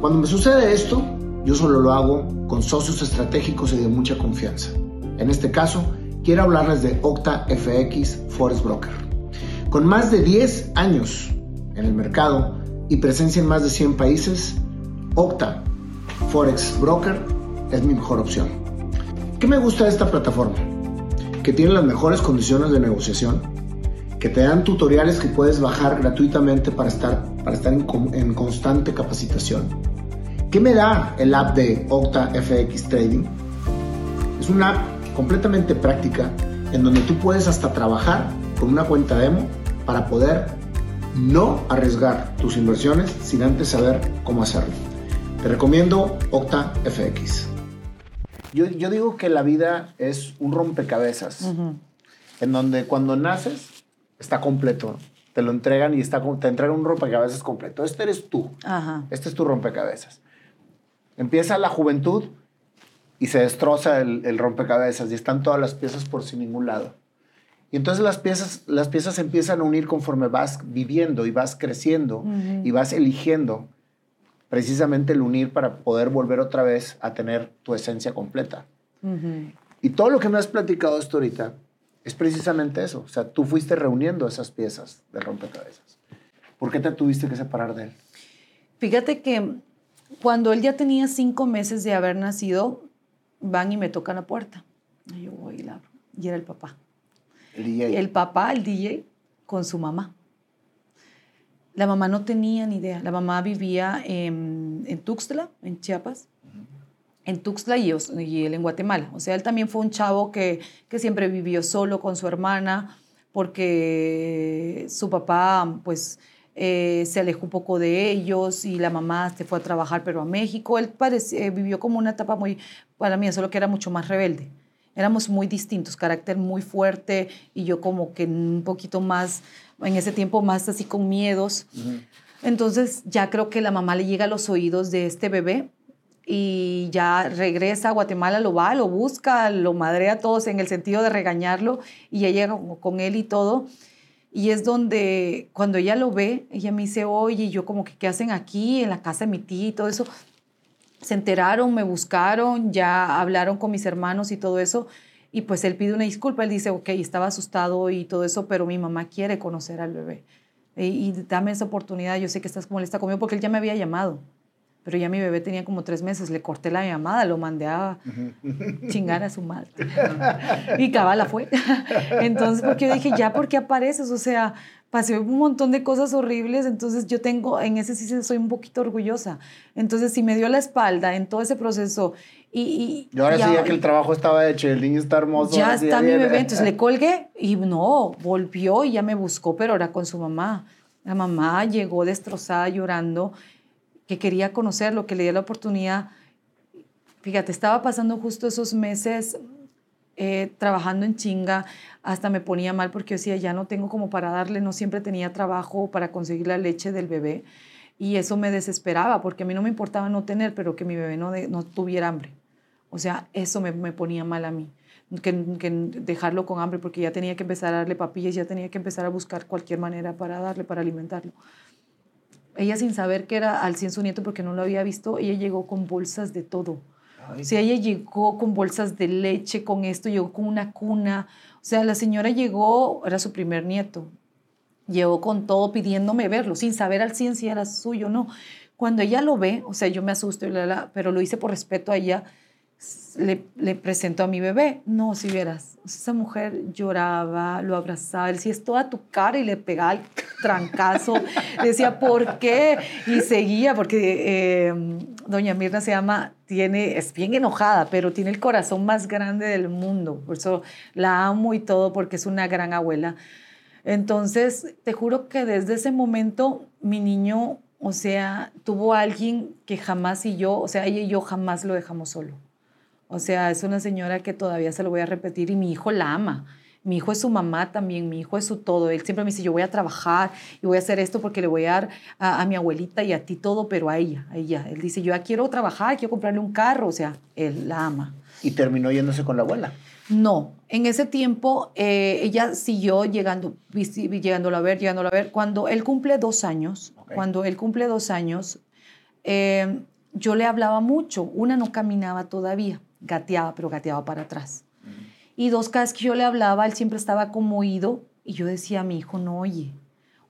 Cuando me sucede esto, yo solo lo hago con socios estratégicos y de mucha confianza. En este caso, quiero hablarles de Octa FX Forex Broker. Con más de 10 años en el mercado y presencia en más de 100 países, Octa Forex Broker es mi mejor opción. ¿Qué me gusta de esta plataforma? Que tiene las mejores condiciones de negociación, que te dan tutoriales que puedes bajar gratuitamente para estar, para estar en, en constante capacitación. ¿Qué me da el app de Octa FX Trading? Es una app completamente práctica en donde tú puedes hasta trabajar con una cuenta demo para poder no arriesgar tus inversiones sin antes saber cómo hacerlo. Te recomiendo Octa FX. Yo, yo digo que la vida es un rompecabezas, en donde cuando naces está completo. Te lo entregan y está, te entregan un rompecabezas completo. Este eres tú. Este es tu rompecabezas. Empieza la juventud y se destroza el, rompecabezas y están todas las piezas por sin ningún lado. Y entonces las piezas, las piezas empiezan a unir conforme vas viviendo y vas creciendo y vas eligiendo precisamente el unir para poder volver otra vez a tener tu esencia completa. Y todo lo que me has platicado hasta ahorita es precisamente eso. O sea, tú fuiste reuniendo esas piezas de rompecabezas. ¿Por qué te tuviste que separar de él? Fíjate que cuando él ya tenía cinco meses de haber nacido, van y me tocan la puerta. Y yo voy y la abro. Y era el papá. El DJ. El papá, el DJ, con su mamá. La mamá no tenía ni idea. La mamá vivía en, en Tuxtla, en Chiapas. En Tuxtla y, y, él en Guatemala. O sea, él también fue un chavo que, que siempre vivió solo con su hermana porque su papá, pues, eh, se alejó un poco de ellos y la mamá se fue a trabajar, pero a México. Él eh, vivió como una etapa muy, para mí, solo que era mucho más rebelde. Éramos muy distintos, carácter muy fuerte y yo como que un poquito más, en ese tiempo más así con miedos. Entonces ya creo que la mamá le llega a los oídos de este bebé y ya regresa a Guatemala, lo va, lo busca, lo madrea a todos en el sentido de regañarlo y ya llega con él y todo. Y es donde cuando ella lo ve, ella me dice, oye, yo como que, ¿qué hacen aquí en la casa de mi tía y todo eso? Se enteraron, me buscaron, ya hablaron con mis hermanos y todo eso. Y pues él pide una disculpa, él dice, ok, estaba asustado y todo eso, pero mi mamá quiere conocer al bebé. Y, y dame esa oportunidad, yo sé que estás molesta conmigo porque él ya me había llamado pero ya mi bebé tenía como tres meses, le corté la llamada, lo mandé a chingar a su madre. y cabala fue. entonces, porque yo dije, ya, ¿por qué apareces? O sea, pasé un montón de cosas horribles, entonces yo tengo, en ese sí soy un poquito orgullosa. Entonces, si me dio la espalda en todo ese proceso y... y, ahora sí, ya que el trabajo estaba hecho, el niño está hermoso. Ya está mi bebé, entonces le colgué y no, volvió y ya me buscó, pero ahora con su mamá. La mamá llegó destrozada llorando que quería conocerlo, que le di la oportunidad. Fíjate, estaba pasando justo esos meses eh, trabajando en chinga, hasta me ponía mal porque yo decía, ya no tengo como para darle, no siempre tenía trabajo para conseguir la leche del bebé. Y eso me desesperaba, porque a mí no me importaba no tener, pero que mi bebé no, no tuviera hambre. O sea, eso me, me ponía mal a mí. Que, que, dejarlo con hambre, porque ya tenía que empezar a darle papillas, ya tenía que empezar a buscar cualquier manera para darle, para alimentarlo. Ella sin saber que era al 100 su nieto porque no lo había visto, ella llegó con bolsas de todo. O sea, ella llegó con bolsas de leche, con esto, llegó con una cuna. O sea, la señora llegó, era su primer nieto, llegó con todo pidiéndome verlo, sin saber al 100 si era suyo o no. Cuando ella lo ve, o sea, yo me asusto, pero lo hice por respeto a ella, le, le presento a mi bebé. No, si vieras, esa mujer lloraba, lo abrazaba, él decía, es toda tu cara y le pegaba el trancazo. decía, ¿por qué? Y seguía, porque eh, doña Mirna se llama, tiene, es bien enojada, pero tiene el corazón más grande del mundo. Por eso la amo y todo, porque es una gran abuela. Entonces, te juro que desde ese momento mi niño, o sea, tuvo alguien que jamás y yo, o sea, ella y yo jamás lo dejamos solo. O sea, es una señora que todavía se lo voy a repetir y mi hijo la ama. Mi hijo es su mamá también, mi hijo es su todo. Él siempre me dice, yo voy a trabajar y voy a hacer esto porque le voy a dar a, mi abuelita y a ti todo, pero a ella, a ella. Él dice, yo ya quiero trabajar, quiero comprarle un carro. O sea, él la ama. ¿Y terminó yéndose con la abuela? No, en ese tiempo eh, ella siguió llegando, llegándolo a ver, llegándolo a ver. Cuando él cumple dos años, cuando él cumple dos años, eh, yo le hablaba mucho. Una no caminaba todavía gateaba, pero gateaba para atrás. Y dos, cada vez que yo le hablaba, él siempre estaba como oído y yo decía a mi hijo, no oye,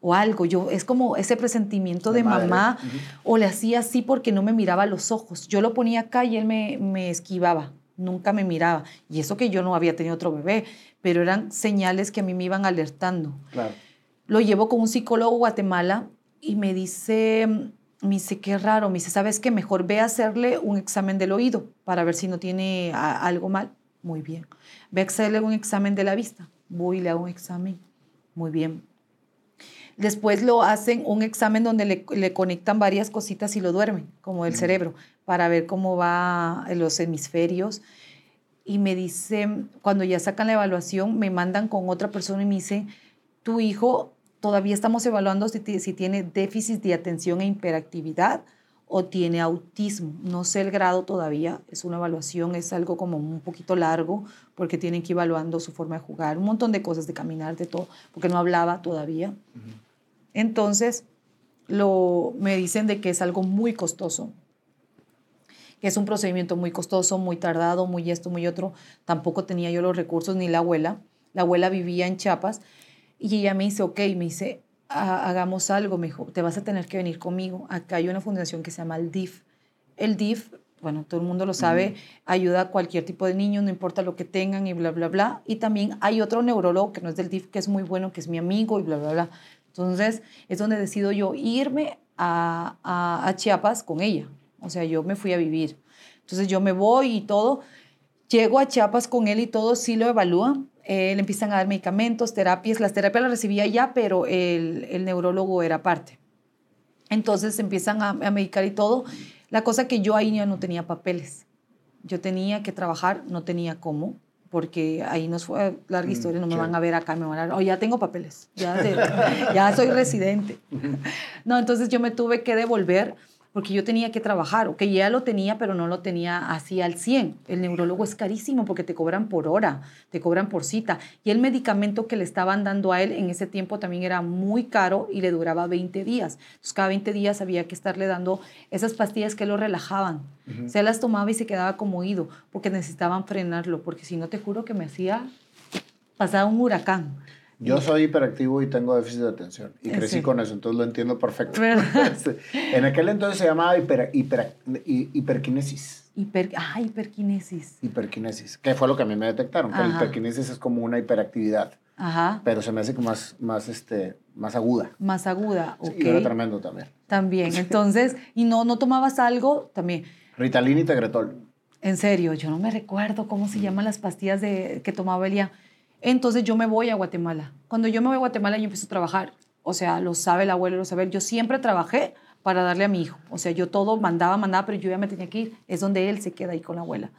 o algo. Yo, es como ese presentimiento de, mamá, o le hacía así porque no me miraba a los ojos. Yo lo ponía acá y él me, me esquivaba, nunca me miraba. Y eso que yo no había tenido otro bebé, pero eran señales que a mí me iban alertando. Claro. Lo llevo con un psicólogo Guatemala y me dice, me dice, qué raro, me dice, ¿sabes qué? Mejor ve a hacerle un examen del oído para ver si no tiene algo mal. Muy bien. Ve a hacerle un examen de la vista. Voy y le hago un examen. Muy bien. Después lo hacen un examen donde le, conectan varias cositas y lo duermen, como el cerebro, para ver cómo va los hemisferios. Y me dice, cuando ya sacan la evaluación, me mandan con otra persona y me dice, tu hijo Todavía estamos evaluando si, tiene déficit de atención e hiperactividad o tiene autismo. No sé el grado todavía, es una evaluación, es algo como un poquito largo porque tienen que ir evaluando su forma de jugar, un montón de cosas, de caminar, de todo, porque no hablaba todavía. Entonces, lo, me dicen de que es algo muy costoso, que es un procedimiento muy costoso, muy tardado, muy esto, muy otro. Tampoco tenía yo los recursos ni la abuela. La abuela vivía en Chiapas y ella me dice, ok, me dice, hagamos algo, me dijo, te vas a tener que venir conmigo. Acá hay una fundación que se llama el DIF. El DIF, bueno, todo el mundo lo sabe, ayuda a cualquier tipo de niño, no importa lo que tengan y bla, bla, bla. Y también hay otro neurólogo que no es del DIF, que es muy bueno, que es mi amigo y bla, bla, bla. Entonces, es donde decido yo irme a, a, Chiapas con ella. O sea, yo me fui a vivir. Entonces, yo me voy y todo. Llego a Chiapas con él y todo, sí lo evalúan. Eh, le empiezan a dar medicamentos, terapias. Las terapias las recibía ya, pero el, el neurólogo era parte. Entonces empiezan a, a, medicar y todo. La cosa que yo ahí ya no tenía papeles. Yo tenía que trabajar, no tenía cómo porque ahí nos fue larga mm, historia, no me van a ver acá, me van a ver, oh, ya tengo papeles, ya, ya soy residente. No, entonces yo me tuve que devolver porque yo tenía que trabajar, o que ya lo tenía, pero no lo tenía así al 100. El neurólogo es carísimo porque te cobran por hora, te cobran por cita. Y el medicamento que le estaban dando a él en ese tiempo también era muy caro y le duraba 20 días. Entonces, cada 20 días había que estarle dando esas pastillas que lo relajaban. Se las tomaba y se quedaba como oído porque necesitaban frenarlo, porque si no, te juro que me hacía pasar un huracán. Yo soy hiperactivo y tengo déficit de atención. Y crecí con eso, entonces lo entiendo perfecto. Este, en aquel entonces se llamaba hiper, hiper, hiperquinesis. Hiper, ah, hiperquinesis. Hiperquinesis, que fue lo que a mí me detectaron, que la hiperquinesis es como una hiperactividad. Ajá. Pero se me hace más, más, este, más aguda. Más aguda, ok. y era tremendo también. También, entonces, ¿y no, no tomabas algo también? Ritalin y Tegretol. En serio, yo no me recuerdo cómo se llaman las pastillas de, que tomaba Elia. Entonces yo me voy a Guatemala. Cuando yo me voy a Guatemala yo empiezo a trabajar. O sea, lo sabe el abuelo, lo sabe Yo siempre trabajé para darle a mi hijo. O sea, yo todo mandaba, mandaba, pero yo ya me tenía que ir. Es donde él se queda ahí con la abuela.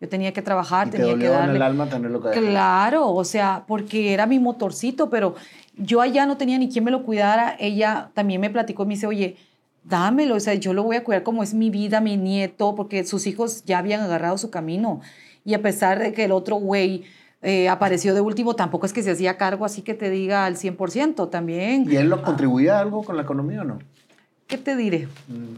Yo tenía que trabajar, tenía que darle. en el alma tenerlo que Claro, o sea, porque era mi motorcito, pero yo allá no tenía ni quien me lo cuidara. Ella también me platicó y me dice, oye, dámelo, o sea, yo lo voy a cuidar como es mi vida, mi nieto, porque sus hijos ya habían agarrado su camino. Y a pesar de que el otro güey eh, apareció de último, tampoco es que se hacía cargo así que te diga al 100% también. ¿Y él lo contribuía algo con la economía o no? ¿Qué te diré? Mm.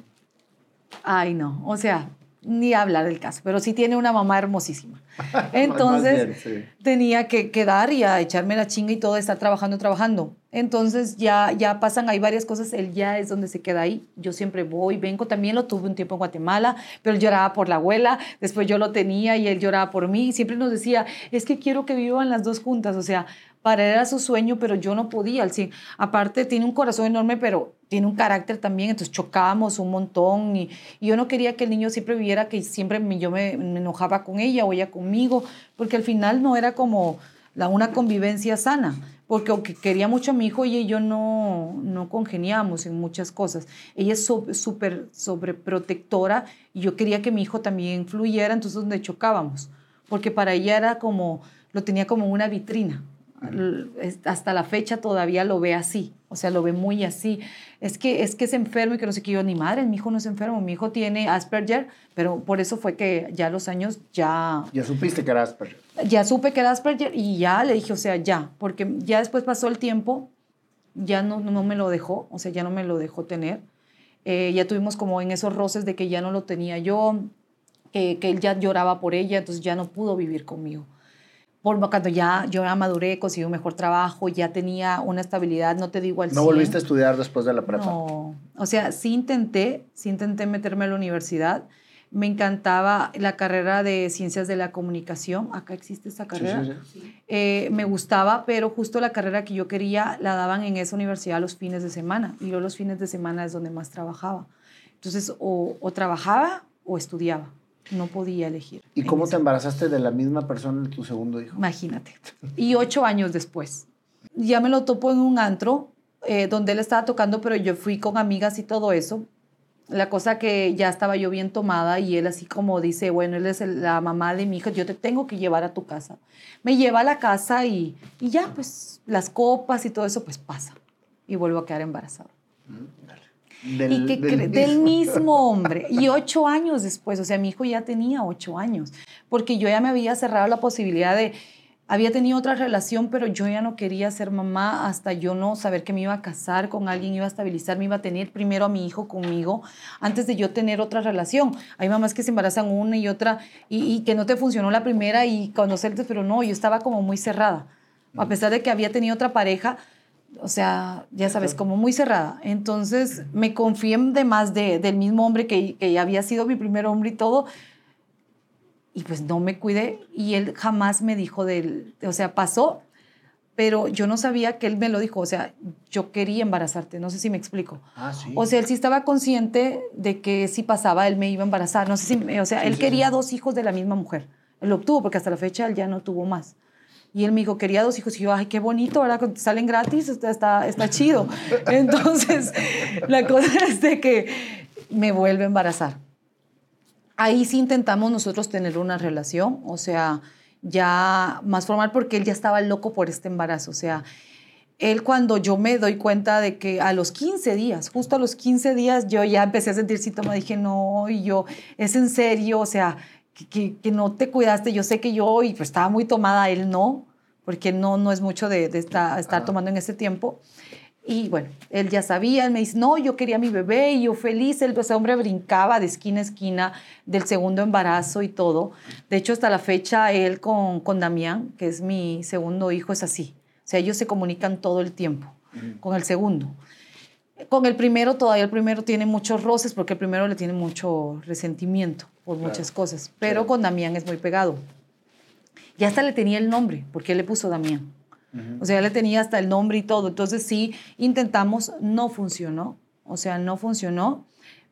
Ay, no, o sea, ni hablar del caso, pero sí tiene una mamá hermosísima. Entonces tenía que quedar y a echarme la chinga y todo, estar trabajando, trabajando. Entonces ya, ya pasan, hay varias cosas, él ya es donde se queda ahí. Yo siempre voy, vengo, también lo tuve un tiempo en Guatemala, pero él lloraba por la abuela, después yo lo tenía y él lloraba por mí. Y siempre nos decía, es que quiero que vivan las dos juntas, o sea, para él era su sueño, pero yo no podía. Al Aparte, tiene un corazón enorme, pero tiene un carácter también, entonces chocábamos un montón y, yo no quería que el niño siempre viviera que siempre yo me, enojaba con ella o ella conmigo, porque al final no era como la, una convivencia sana, porque aunque quería mucho a mi hijo, ella y yo no, no congeniamos en muchas cosas. Ella es súper sobreprotectora y yo quería que mi hijo también fluyera, entonces donde chocábamos, porque para ella era como, lo tenía como una vitrina hasta la fecha todavía lo ve así, o sea, lo ve muy así. Es que es que es enfermo y que no sé qué yo, ni madre, mi hijo no es enfermo, mi hijo tiene Asperger, pero por eso fue que ya los años ya... Ya supiste que era Asperger. Ya supe que era Asperger y ya le dije, o sea, ya, porque ya después pasó el tiempo, ya no, no me lo dejó, o sea, ya no me lo dejó tener. Eh, ya tuvimos como en esos roces de que ya no lo tenía yo, que, que él ya lloraba por ella, entonces ya no pudo vivir conmigo cuando ya yo ya maduré, conseguí un mejor trabajo, ya tenía una estabilidad, no te digo al ¿No volviste a estudiar después de la prepa? No, o sea, sí intenté, sí intenté meterme a la universidad. Me encantaba la carrera de ciencias de la comunicación. Acá existe esa carrera. Sí, sí, sí. Eh, me gustaba, pero justo la carrera que yo quería la daban en esa universidad los fines de semana. Y yo los fines de semana es donde más trabajaba. Entonces, o, o trabajaba o estudiaba. No podía elegir. ¿Y cómo te embarazaste de la misma persona en tu segundo hijo? Imagínate. Y ocho años después. Ya me lo topo en un antro eh, donde él estaba tocando, pero yo fui con amigas y todo eso. La cosa que ya estaba yo bien tomada y él así como dice, bueno, él es la mamá de mi hija, yo te tengo que llevar a tu casa. Me lleva a la casa y, y ya, pues las copas y todo eso, pues pasa. Y vuelvo a quedar embarazada. Mm, dale. Del, y que del, mismo. hombre. Y ocho años después, o sea, mi hijo ya tenía ocho años, porque yo ya me había cerrado la posibilidad de, había tenido otra relación, pero yo ya no quería ser mamá hasta yo no saber que me iba a casar con alguien, iba a estabilizar, me iba a tener primero a mi hijo conmigo, antes de yo tener otra relación. Hay mamás que se embarazan una y otra y, que no te funcionó la primera y conocerte, pero no, yo estaba como muy cerrada. A pesar de que había tenido otra pareja, o sea, ya sabes, como muy cerrada. Entonces me confié de más de, del mismo hombre que, que había sido mi primer hombre y todo, y pues no me cuidé y él jamás me dijo del, o sea, pasó, pero yo no sabía que él me lo dijo, o sea, yo quería embarazarte, no sé si me explico. Ah, sí. O sea, él sí estaba consciente de que si pasaba él me iba a embarazar, no sé si, o sea, él quería dos hijos de la misma mujer. Él lo obtuvo porque hasta la fecha él ya no tuvo más. Y él me dijo, quería dos hijos. Y yo, ay, qué bonito, ¿verdad? Cuando salen gratis, está, está chido. Entonces, la cosa es de que me vuelve a embarazar ahí sí intentamos nosotros tener una relación, o sea, ya más formal porque él ya estaba loco por este embarazo, o sea, él cuando yo me doy cuenta de que a los 15 días, justo a los 15 días, yo ya empecé a sentir síntomas, dije, no, y yo, es en serio, o sea, que, que, no te cuidaste, yo sé que yo, y pues estaba muy tomada, él no, porque no, no es mucho de, de estar, estar tomando en ese tiempo. Y bueno, él ya sabía, él me dice, no, yo quería mi bebé y yo feliz, el, ese hombre brincaba de esquina a esquina del segundo embarazo y todo. De hecho, hasta la fecha, él con, con Damián, que es mi segundo hijo, es así. O sea, ellos se comunican todo el tiempo con el segundo. Con el primero, todavía el primero tiene muchos roces porque el primero le tiene mucho resentimiento por muchas cosas, pero con Damián es muy pegado. Ya hasta le tenía el nombre, porque él le puso Damián. O sea, ya le tenía hasta el nombre y todo. Entonces sí, intentamos, no funcionó. O sea, no funcionó.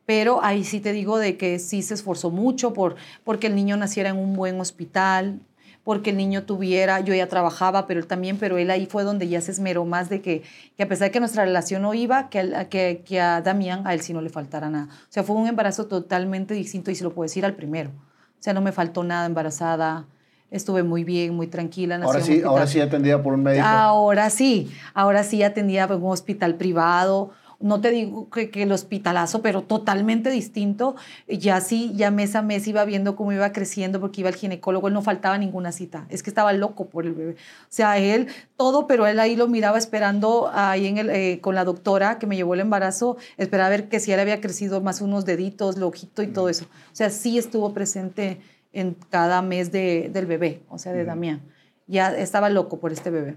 Pero ahí sí te digo de que sí se esforzó mucho por porque el niño naciera en un buen hospital, porque el niño tuviera, yo ya trabajaba, pero él también, pero él ahí fue donde ya se esmeró más de que, que a pesar de que nuestra relación no iba, que, a, que, que a Damián, a él sí no le faltara nada. O sea, fue un embarazo totalmente distinto y se lo puedo decir al primero. O sea, no me faltó nada embarazada, estuve muy bien, muy tranquila. Ahora sí, ahora sí atendida por un médico. Ahora sí, ahora sí atendida por un hospital privado. No te digo que, el hospitalazo, pero totalmente distinto. Ya sí, ya mes a mes iba viendo cómo iba creciendo porque iba al ginecólogo, él no faltaba ninguna cita. Es que estaba loco por el bebé. O sea, él todo, pero él ahí lo miraba esperando ahí en el, eh, con la doctora que me llevó el embarazo, esperaba ver que si él había crecido más unos deditos, lo ojito y todo eso. O sea, sí estuvo presente en cada mes de, del bebé, o sea, de Damián. Ya estaba loco por este bebé.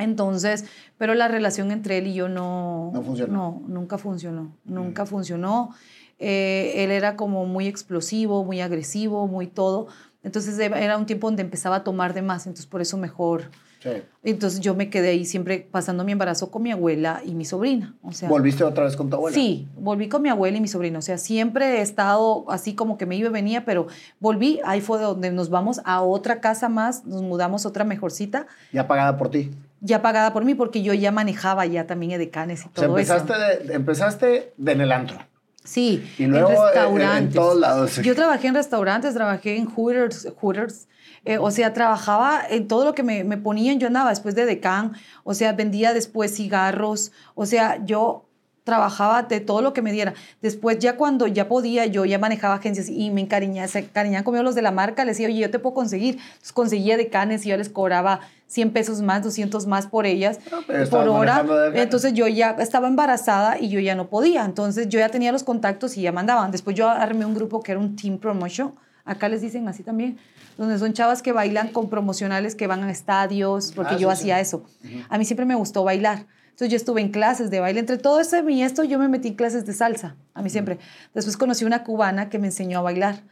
Entonces, pero la relación entre él y yo no... No funcionó. No, nunca funcionó. Nunca funcionó. Eh, él era como muy explosivo, muy agresivo, muy todo. Entonces era un tiempo donde empezaba a tomar de más, entonces por eso mejor entonces yo me quedé ahí siempre pasando mi embarazo con mi abuela y mi sobrina. O sea, ¿Volviste otra vez con tu abuela? Sí, volví con mi abuela y mi sobrina. O sea, siempre he estado así como que me iba y venía, pero volví. Ahí fue donde nos vamos a otra casa más, nos mudamos a otra mejorcita. ¿Ya pagada por ti? Ya pagada por mí, porque yo ya manejaba ya también edecanes y todo o sea, empezaste De, empezaste en el antro. Sí, y luego en restaurantes. En, todos lados. Yo trabajé en restaurantes, trabajé en Hooters, Hooters eh, o sea, trabajaba en todo lo que me, me, ponían, yo andaba después de decán, o sea, vendía después cigarros, o sea, yo trabajaba de todo lo que me diera. Después, ya cuando ya podía, yo ya manejaba agencias y me encariñaba, se encariñaban conmigo los de la marca, les decía, oye, yo te puedo conseguir. Entonces conseguía decanes y yo les cobraba 100 pesos más, 200 más por ellas, por hora. Entonces yo ya estaba embarazada y yo ya no podía. Entonces yo ya tenía los contactos y ya mandaban. Después yo armé un grupo que era un team promotion. Acá les dicen así también donde son chavas que bailan con promocionales que van a estadios, porque ah, yo hacía eso. A mí siempre me gustó bailar. Entonces yo estuve en clases de baile. Entre todo eso y esto, yo me metí en clases de salsa, a mí siempre. Después conocí una cubana que me enseñó a bailar.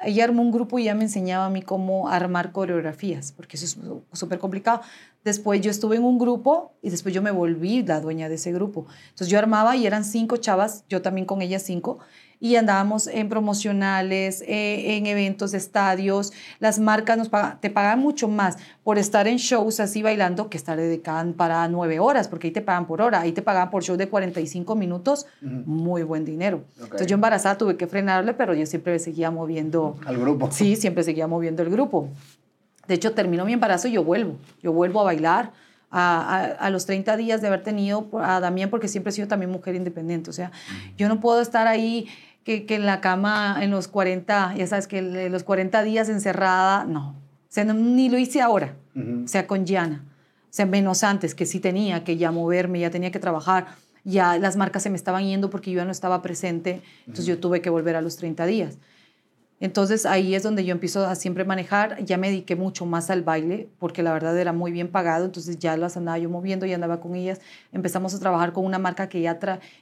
Ella armó un grupo y ya me enseñaba a mí cómo armar coreografías, porque eso es súper complicado. Después yo estuve en un grupo y después yo me volví la dueña de ese grupo. Entonces yo armaba y eran cinco chavas, yo también con ellas cinco, y andábamos en promocionales, eh, en eventos de estadios. Las marcas nos pagan, te pagan mucho más por estar en shows así bailando que estar dedicada para nueve horas, porque ahí te pagan por hora, ahí te pagan por show de 45 minutos, muy buen dinero. Entonces yo embarazada tuve que frenarle, pero yo siempre seguía moviendo. Al grupo. Sí, siempre seguía moviendo el grupo. De hecho, terminó mi embarazo y yo vuelvo, yo vuelvo a bailar. A, a, los 30 días de haber tenido a Damián, porque siempre he sido también mujer independiente. O sea, yo no puedo estar ahí que, que, en la cama en los 40, ya sabes, que los 40 días encerrada, no. O sea, ni lo hice ahora, o sea, con Yana. O sea, menos antes, que sí tenía que ya moverme, ya tenía que trabajar, ya las marcas se me estaban yendo porque yo ya no estaba presente, entonces yo tuve que volver a los 30 días. Entonces ahí es donde yo empiezo a siempre manejar, ya me dediqué mucho más al baile, porque la verdad era muy bien pagado, entonces ya las andaba yo moviendo y andaba con ellas. Empezamos a trabajar con una marca que ya,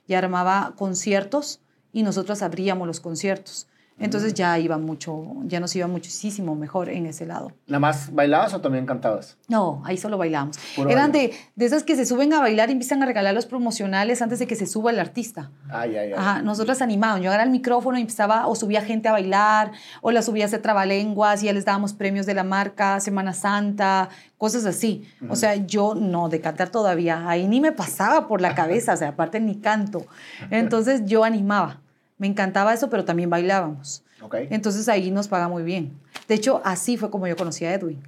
ya armaba conciertos y nosotros abríamos los conciertos. Entonces ya iba mucho, ya nos iba muchísimo mejor en ese lado. ¿Nada más bailabas o también cantabas? No, ahí solo bailábamos. Eran de, de, esas que se suben a bailar y empiezan a regalar los promocionales antes de que se suba el artista. Ay, ay, ay. Ajá, nosotras animábamos. Yo agarraba el micrófono y empezaba, o subía gente a bailar, o la subía a hacer trabalenguas y ya les dábamos premios de la marca, Semana Santa, cosas así. O sea, yo no, de cantar todavía, ahí ni me pasaba por la cabeza, o sea, aparte ni canto. Entonces yo animaba. Me encantaba eso, pero también bailábamos. Okay. Entonces ahí nos paga muy bien. De hecho, así fue como yo conocí a Edwin.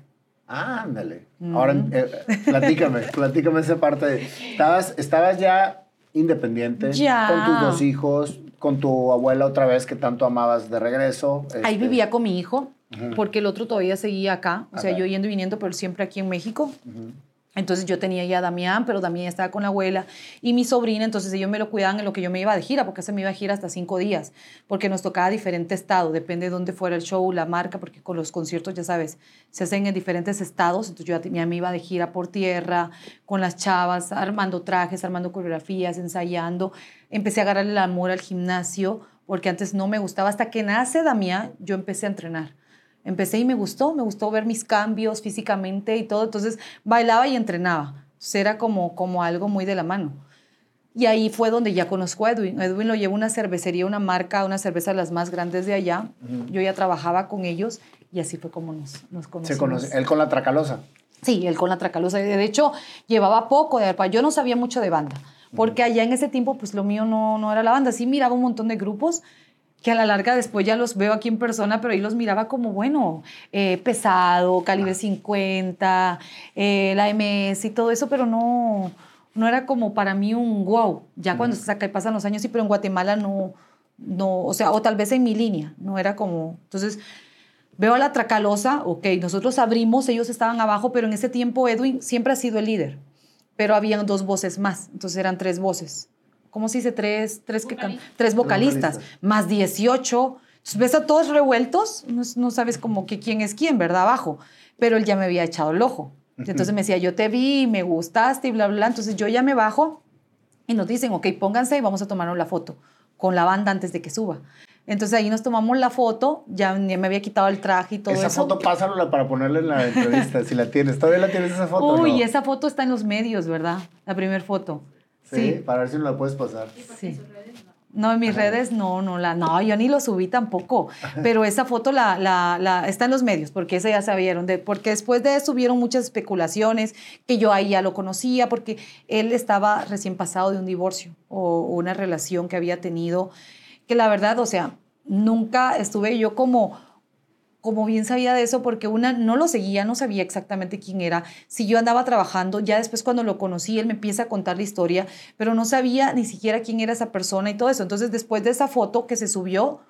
Ah, ándale. Ahora, eh, platícame, platícame esa parte. Estabas, estabas ya independiente, ya. con tus dos hijos, con tu abuela otra vez que tanto amabas de regreso. Ahí este vivía con mi hijo, porque el otro todavía seguía acá, o sea, yo yendo y viniendo, pero siempre aquí en México. Entonces yo tenía ya a Damián, pero Damián estaba con la abuela y mi sobrina, entonces ellos me lo cuidaban en lo que yo me iba de gira, porque se me iba a gira hasta cinco días, porque nos tocaba diferente estado, depende de dónde fuera el show, la marca, porque con los conciertos, ya sabes, se hacen en diferentes estados, entonces yo ya me iba de gira por tierra, con las chavas, armando trajes, armando coreografías, ensayando. Empecé a agarrarle el amor al gimnasio, porque antes no me gustaba, hasta que nace Damián, yo empecé a entrenar empecé y me gustó, me gustó ver mis cambios físicamente y todo, entonces bailaba y entrenaba, era como, como algo muy de la mano. Y ahí fue donde ya conozco a Edwin. Edwin lo lleva una cervecería, una marca, una cerveza de las más grandes de allá. Yo ya trabajaba con ellos y así fue como nos, nos conocimos. ¿Se conoce? ¿Él con la Tracalosa? Sí, él con la Tracalosa. De hecho, llevaba poco de Yo no sabía mucho de banda, porque allá en ese tiempo, pues lo mío no, no era la banda. Sí miraba un montón de grupos, que a la larga después ya los veo aquí en persona, pero ahí los miraba como, bueno, eh, pesado, calibre 50, eh, la MS y todo eso, pero no, no era como para mí un wow. Ya cuando se saca y pasan los años, sí, pero en Guatemala no, no, o sea, o tal vez en mi línea, no era como, entonces... Veo a la Tracalosa, ok, nosotros abrimos, ellos estaban abajo, pero en ese tiempo Edwin siempre ha sido el líder, pero habían dos voces más, entonces eran tres voces. ¿Cómo se dice? Tres, tres, que tres vocalistas, más 18. ves a todos revueltos, no, sabes como que quién es quién, ¿verdad? Abajo. Pero él ya me había echado el ojo. Entonces me decía, yo te vi, me gustaste y bla, bla, bla. Entonces yo ya me bajo y nos dicen, ok, pónganse y vamos a tomarnos la foto con la banda antes de que suba. Entonces ahí nos tomamos la foto, ya, me había quitado el traje y todo esa eso. Esa foto pásala para ponerla en la entrevista, si la tienes. ¿Todavía la tienes esa foto? Uy, esa foto está en los medios, ¿verdad? La primera foto. Sí, para ver si no la puedes pasar. Sí. No, en mis redes no, no la, no, yo ni lo subí tampoco, pero esa foto la, la, la, está en los medios, porque esa ya sabieron, de, porque después de eso hubieron muchas especulaciones, que yo ahí ya lo conocía, porque él estaba recién pasado de un divorcio o una relación que había tenido, que la verdad, o sea, nunca estuve yo como como bien sabía de eso, porque una no lo seguía, no sabía exactamente quién era. Si yo andaba trabajando, ya después cuando lo conocí, él me empieza a contar la historia, pero no sabía ni siquiera quién era esa persona y todo eso. Entonces, después de esa foto que se subió,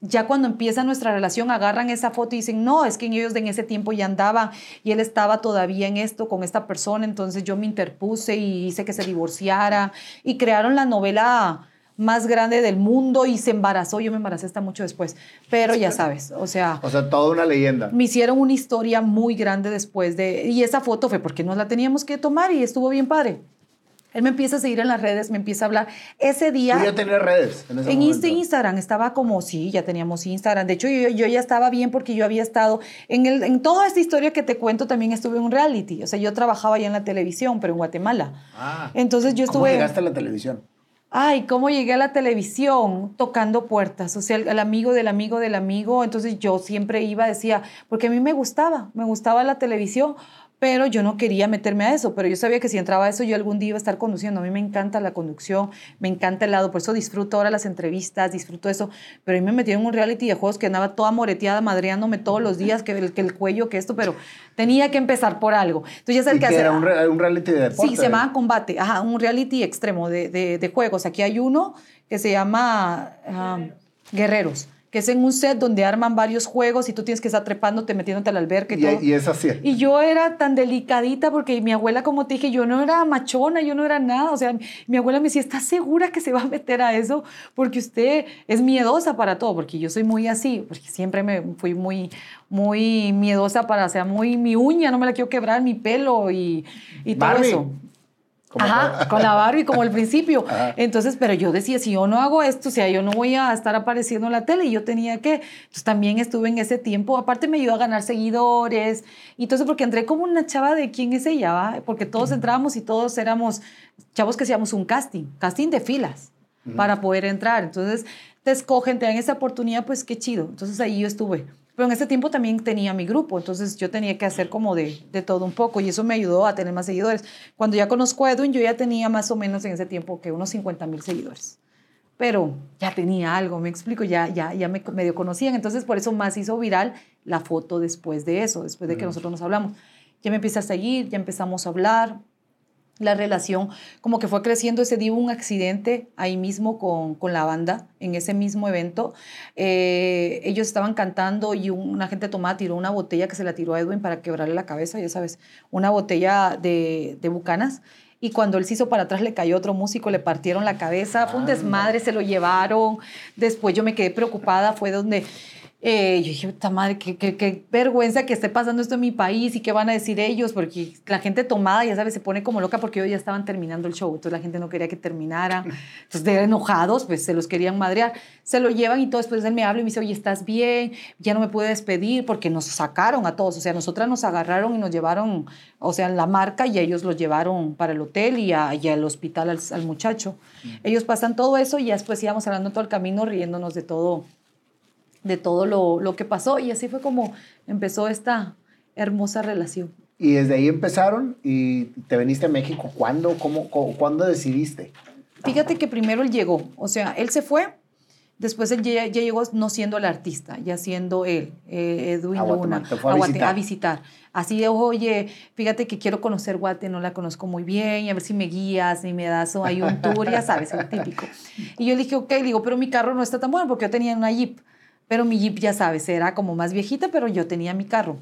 ya cuando empieza nuestra relación, agarran esa foto y dicen, no, es que ellos en ese tiempo ya andaban y él estaba todavía en esto con esta persona, entonces yo me interpuse y hice que se divorciara y crearon la novela más grande del mundo y se embarazó. Yo me embaracé hasta mucho después, pero ya sabes, o sea... O sea, toda una leyenda. Me hicieron una historia muy grande después de... Y esa foto fue porque nos la teníamos que tomar y estuvo bien padre. Él me empieza a seguir en las redes, me empieza a hablar. Ese día... ¿Tú ya tenías redes? En, ese en Instagram estaba como, sí, ya teníamos Instagram. De hecho, yo, yo, ya estaba bien porque yo había estado... En, el, en toda esta historia que te cuento también estuve en un reality. O sea, yo trabajaba ya en la televisión, pero en Guatemala. Ah. Entonces yo estuve... ¿Cómo llegaste a la televisión? Ay, cómo llegué a la televisión tocando puertas, o sea, el, amigo del amigo del amigo, entonces yo siempre iba, decía, porque a mí me gustaba, me gustaba la televisión, pero yo no quería meterme a eso, pero yo sabía que si entraba a eso yo algún día iba a estar conduciendo. A mí me encanta la conducción, me encanta el lado, por eso disfruto ahora las entrevistas, disfruto eso, pero a mí me metieron en un reality de juegos que andaba toda moreteada, madreándome todos los días, que el, que el cuello, que esto, pero tenía que empezar por algo. Entonces ya sabes que hacer. Era un, un, reality de deporte. Sí, se llama Combate, ajá, un reality extremo de, de, de, juegos. Aquí hay uno que se llama um, Guerreros que es en un set donde arman varios juegos y tú tienes que estar trepándote, metiéndote al alberca y, todo. Y es así. Y yo era tan delicadita porque mi abuela, como te dije, yo no era machona, yo no era nada. O sea, mi abuela me decía, ¿estás segura que se va a meter a eso? Porque usted es miedosa para todo, porque yo soy muy así, porque siempre me fui muy, muy miedosa para, o sea, muy mi uña, no me la quiero quebrar, mi pelo y, y todo eso. Ajá, con la Barbie como al principio. Entonces, pero yo decía, si yo no hago esto, o sea, yo no voy a estar apareciendo en la tele y yo tenía que, entonces también estuve en ese tiempo, aparte me ayudó a ganar seguidores y eso porque entré como una chava de quién es ella, ¿va? porque todos entrábamos y todos éramos chavos que hacíamos un casting, casting de filas para poder entrar. Entonces, te escogen, te dan esa oportunidad, pues qué chido. Entonces ahí yo estuve. Pero en ese tiempo también tenía mi grupo, entonces yo tenía que hacer como de, de, todo un poco y eso me ayudó a tener más seguidores. Cuando ya conozco a Edwin, yo ya tenía más o menos en ese tiempo que unos 50 mil seguidores. Pero ya tenía algo, me explico, ya, ya, ya me medio conocían. Entonces por eso más hizo viral la foto después de eso, después de que nosotros nos hablamos. Ya me empieza a seguir, ya empezamos a hablar, la relación como que fue creciendo. Ese día hubo un accidente ahí mismo con, con la banda, en ese mismo evento. Eh, ellos estaban cantando y una gente tomada tiró una botella que se la tiró a Edwin para quebrarle la cabeza, ya sabes, una botella de, de bucanas. Y cuando él se hizo para atrás le cayó otro músico, le partieron la cabeza, fue un desmadre, se lo llevaron. Después yo me quedé preocupada, fue donde eh, yo dije, puta madre, qué, qué, qué, vergüenza que esté pasando esto en mi país y qué van a decir ellos, porque la gente tomada, ya sabes, se pone como loca porque ellos ya estaban terminando el show, entonces la gente no quería que terminara, entonces de enojados, pues se los querían madrear, se lo llevan y todo, después él me habla y me dice, oye, ¿estás bien? Ya no me pude despedir porque nos sacaron a todos, o sea, nosotras nos agarraron y nos llevaron, o sea, la marca y ellos los llevaron para el hotel y, al hospital al, al muchacho. Ellos pasan todo eso y ya después íbamos hablando todo el camino riéndonos de todo de todo lo, lo, que pasó y así fue como empezó esta hermosa relación. Y desde ahí empezaron y te viniste a México. ¿Cuándo? ¿Cómo, ¿Cuándo decidiste? Fíjate que primero él llegó, o sea, él se fue, después él ya, llegó no siendo el artista, ya siendo él, eh, Edwin a Luna, a, a, visitar. a, visitar. Así de, oye, fíjate que quiero conocer Guate, no la conozco muy bien, y a ver si me guías y me das ahí un tour, ya sabes, el típico. Y yo le dije, ok, le digo, pero mi carro no está tan bueno porque yo tenía una Jeep. Pero mi Jeep, ya sabes, era como más viejita, pero yo tenía mi carro.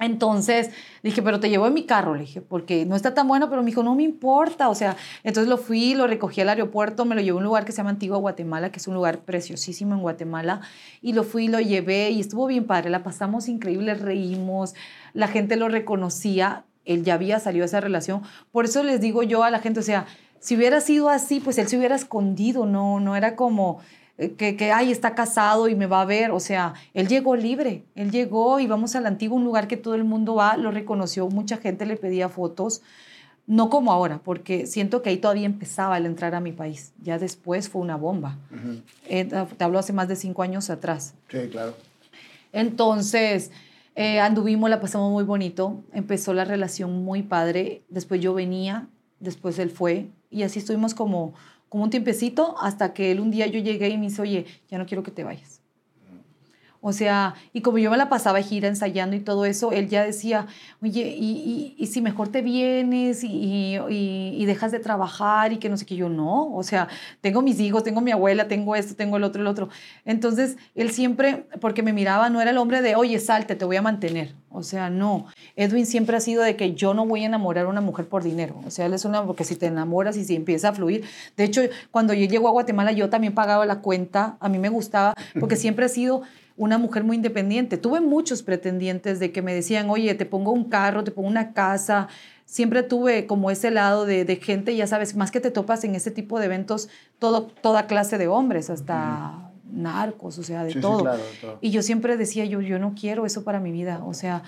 Entonces dije, pero te llevo en mi carro, le dije, porque no está tan bueno, pero me dijo, no me importa, o sea, entonces lo fui, lo recogí al aeropuerto, me lo llevé a un lugar que se llama Antigua Guatemala, que es un lugar preciosísimo en Guatemala, y lo fui, lo llevé y estuvo bien padre, la pasamos increíble, reímos, la gente lo reconocía, él ya había salido de esa relación, por eso les digo yo a la gente, o sea, si hubiera sido así, pues él se hubiera escondido, no, no era como que, que, ay, está casado y me va a ver. O sea, él llegó libre, él llegó y vamos al antiguo, un lugar que todo el mundo va, lo reconoció, mucha gente le pedía fotos. No como ahora, porque siento que ahí todavía empezaba el entrar a mi país. Ya después fue una bomba. eh, te hablo hace más de cinco años atrás. Sí, claro. Entonces, eh, anduvimos, la pasamos muy bonito. Empezó la relación muy padre. Después yo venía, después él fue. Y así estuvimos como como un tiempecito hasta que él un día yo llegué y me dice, oye, ya no quiero que te vayas. O sea, y como yo me la pasaba gira ensayando y todo eso, él ya decía, oye, y, y, si mejor te vienes y, y, dejas de trabajar y que no sé qué, yo no, o sea, tengo mis hijos, tengo mi abuela, tengo esto, tengo el otro, el otro. Entonces, él siempre, porque me miraba, no era el hombre de, oye, salte, te voy a mantener. O sea, no. Edwin siempre ha sido de que yo no voy a enamorar a una mujer por dinero. O sea, él es una, porque si te enamoras y si empieza a fluir. De hecho, cuando yo llego a Guatemala, yo también pagaba la cuenta, a mí me gustaba, porque siempre ha sido una mujer muy independiente. Tuve muchos pretendientes de que me decían, oye, te pongo un carro, te pongo una casa. Siempre tuve como ese lado de, de gente, ya sabes, más que te topas en ese tipo de eventos, todo, toda clase de hombres, hasta narcos, o sea, de, Sí, sí, todo. claro, de todo. Y yo siempre decía, yo, yo no quiero eso para mi vida. O sea,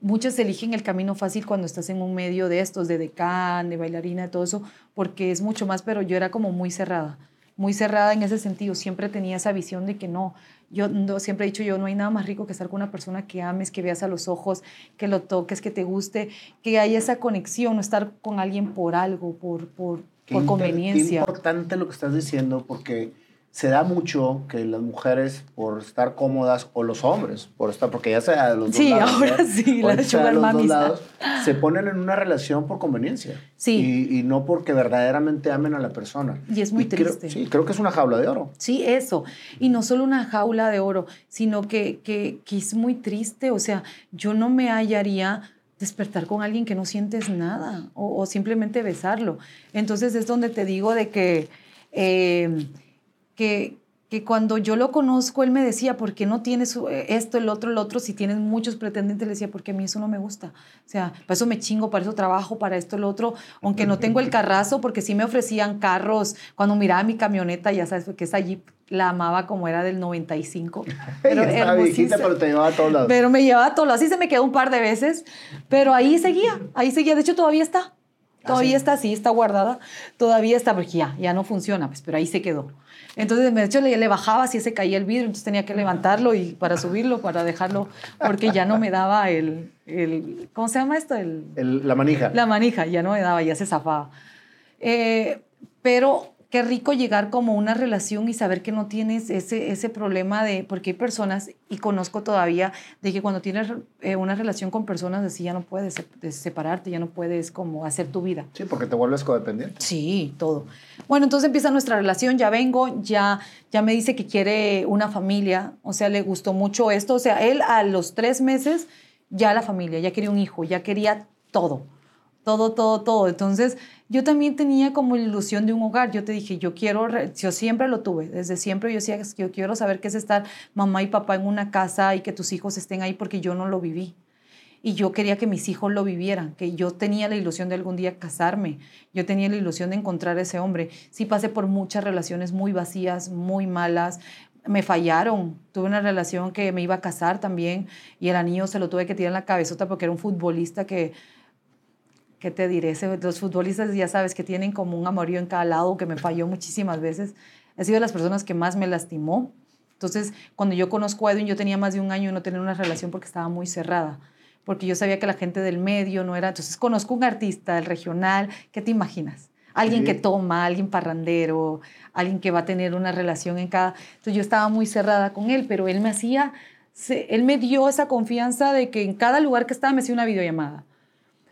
muchas eligen el camino fácil cuando estás en un medio de estos, de decán, de bailarina, de todo eso, porque es mucho más, pero yo era como muy cerrada, muy cerrada en ese sentido. Siempre tenía esa visión de que no, yo no, siempre he dicho yo, no hay nada más rico que estar con una persona que ames, que veas a los ojos, que lo toques, que te guste, que haya esa conexión, no estar con alguien por algo, por, por, por conveniencia. Qué importante lo que estás diciendo porque se da mucho que las mujeres por estar cómodas o los hombres por estar porque ya sea de los dos sí, lados. ahora ¿eh? sí, la de los dos lados, se ponen en una relación por conveniencia. Sí. Y, y no porque verdaderamente amen a la persona. Y es muy creo- triste. sí, creo que es una jaula de oro. Sí, eso. Y no solo una jaula de oro, sino que, que, que es muy triste. O sea, yo no me hallaría despertar con alguien que no sientes nada o, o simplemente besarlo. Entonces es donde te digo de que, eh, que, que cuando yo lo conozco, él me decía, ¿por qué no tienes eh, esto, el otro, el otro? Si tienes muchos pretendientes, le decía, porque a mí eso no me gusta. O sea, para eso me chingo, para eso trabajo, para esto, el otro, aunque no tengo el carrazo, porque sí me ofrecían carros. Cuando miraba mi camioneta, ya sabes, porque esa Jeep la amaba como era del 95. Pero viejita, pero te llevaba a todos lados. Pero me llevaba todo. Así se me quedó un par de veces, pero ahí seguía, ahí seguía. De hecho, todavía está. Todavía sí? está, sí, está guardada. Todavía está, porque ya, ya no funciona, pues, pero ahí se quedó. Entonces, de hecho, le, le bajaba si se caía el vidrio, entonces tenía que levantarlo y para subirlo, para dejarlo, porque ya no me daba el, el ¿cómo se llama esto? El, El- la manija. la manija, ya no me daba, ya se zafaba. Eh, pero qué rico llegar como una relación y saber que no tienes ese, ese problema de, porque hay personas, y conozco todavía, de que cuando tienes eh, una relación con personas así ya no puedes se- de separarte, ya no puedes como hacer tu vida. Sí, porque te vuelves codependiente. Sí, todo. Bueno, entonces empieza nuestra relación, ya vengo, ya, ya me dice que quiere una familia, o sea, le gustó mucho esto, o sea, él a los tres meses ya la familia, ya quería un hijo, ya quería todo, todo, todo, todo. Entonces yo también tenía como ilusión de un hogar, yo te dije, yo quiero, yo siempre lo tuve, desde siempre yo decía, "Es que yo quiero saber qué es estar mamá y papá en una casa y que tus hijos estén ahí porque yo no lo viví y yo quería que mis hijos lo vivieran, que yo tenía la ilusión de algún día casarme, yo tenía la ilusión de encontrar a ese hombre. Sí pasé por muchas relaciones muy vacías, muy malas, me fallaron. Tuve una relación que me iba a casar también y el anillo se lo tuve que tirar en la cabezota porque era un futbolista que, ¿qué te diré? Los futbolistas ya sabes que tienen como un amorío en cada lado que me falló muchísimas veces. Ha sido de las personas que más me lastimó. Entonces, cuando yo conozco a Edwin, yo tenía más de un año de no tener una relación porque estaba muy cerrada. Porque yo sabía que la gente del medio no era. Entonces, conozco un artista del regional. ¿Qué te imaginas? Alguien Sí. que toma, alguien parrandero, alguien que va a tener una relación en cada. Entonces, yo estaba muy cerrada con él, pero él me hacía. Él me dio esa confianza de que en cada lugar que estaba me hacía una videollamada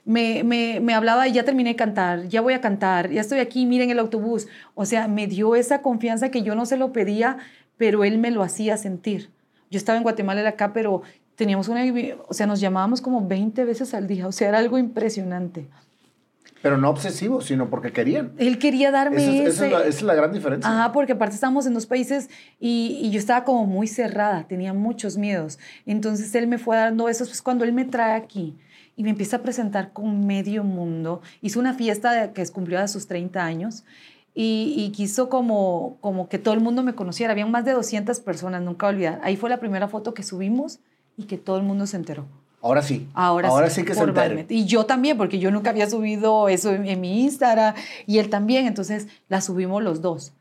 me, me, me hablaba y ya terminé de cantar, ya voy a cantar, ya estoy aquí, miren el autobús. O sea, me dio esa confianza que yo no se lo pedía, pero él me lo hacía sentir. Yo estaba en Guatemala, él acá, pero teníamos una, o sea, nos llamábamos como 20 veces al día, o sea, era algo impresionante. Pero no obsesivos, sino porque querían. Él quería darme Esa es, esa ese... es la, esa es la gran diferencia. Ajá, porque aparte estábamos en dos países y, y yo estaba como muy cerrada, tenía muchos miedos. Entonces él me fue dando eso, pues cuando él me trae aquí y me empieza a presentar con medio mundo, hizo una fiesta que cumplió a sus 30 años y, y quiso como, como que todo el mundo me conociera. Habían más de 200 personas, nunca olvidar. Ahí fue la primera foto que subimos y que todo el mundo se enteró. Ahora sí. Ahora, Ahora sí, que se formalmente. Y yo también, porque yo nunca había subido eso en, en mi Instagram y él también, entonces la subimos los dos.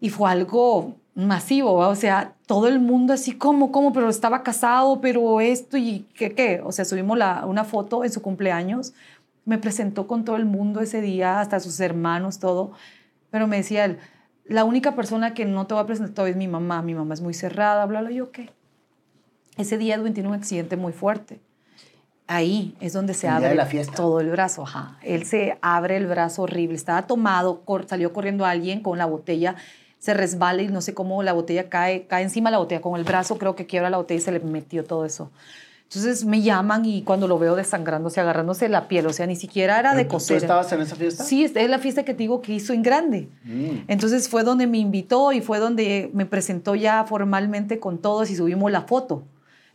Y fue algo masivo, ¿va? o sea, todo el mundo así como, como, pero estaba casado, pero esto y qué, qué. O sea, subimos la, una foto en su cumpleaños, me presentó con todo el mundo ese día, hasta sus hermanos, todo, pero me decía él, la única persona que no te va a presentar es mi mamá, mi mamá es muy cerrada, bla, bla, yo qué. Ese día Edwin tiene un accidente muy fuerte. Ahí es donde se El abre la fiesta. todo el brazo. Ajá. Él se abre el brazo horrible. Estaba tomado, cor- salió corriendo alguien con la botella, se resbala y no sé cómo la botella cae, cae encima de la botella. Con el brazo creo que quiebra la botella y se le metió todo eso. Entonces me llaman y cuando lo veo desangrándose, agarrándose la piel, o sea, ni siquiera era de ¿Tú coser. estabas en esa fiesta? Sí, es es la fiesta que te digo que hizo en grande. Mm. Entonces fue donde me invitó y fue donde me presentó ya formalmente con todos y subimos la foto.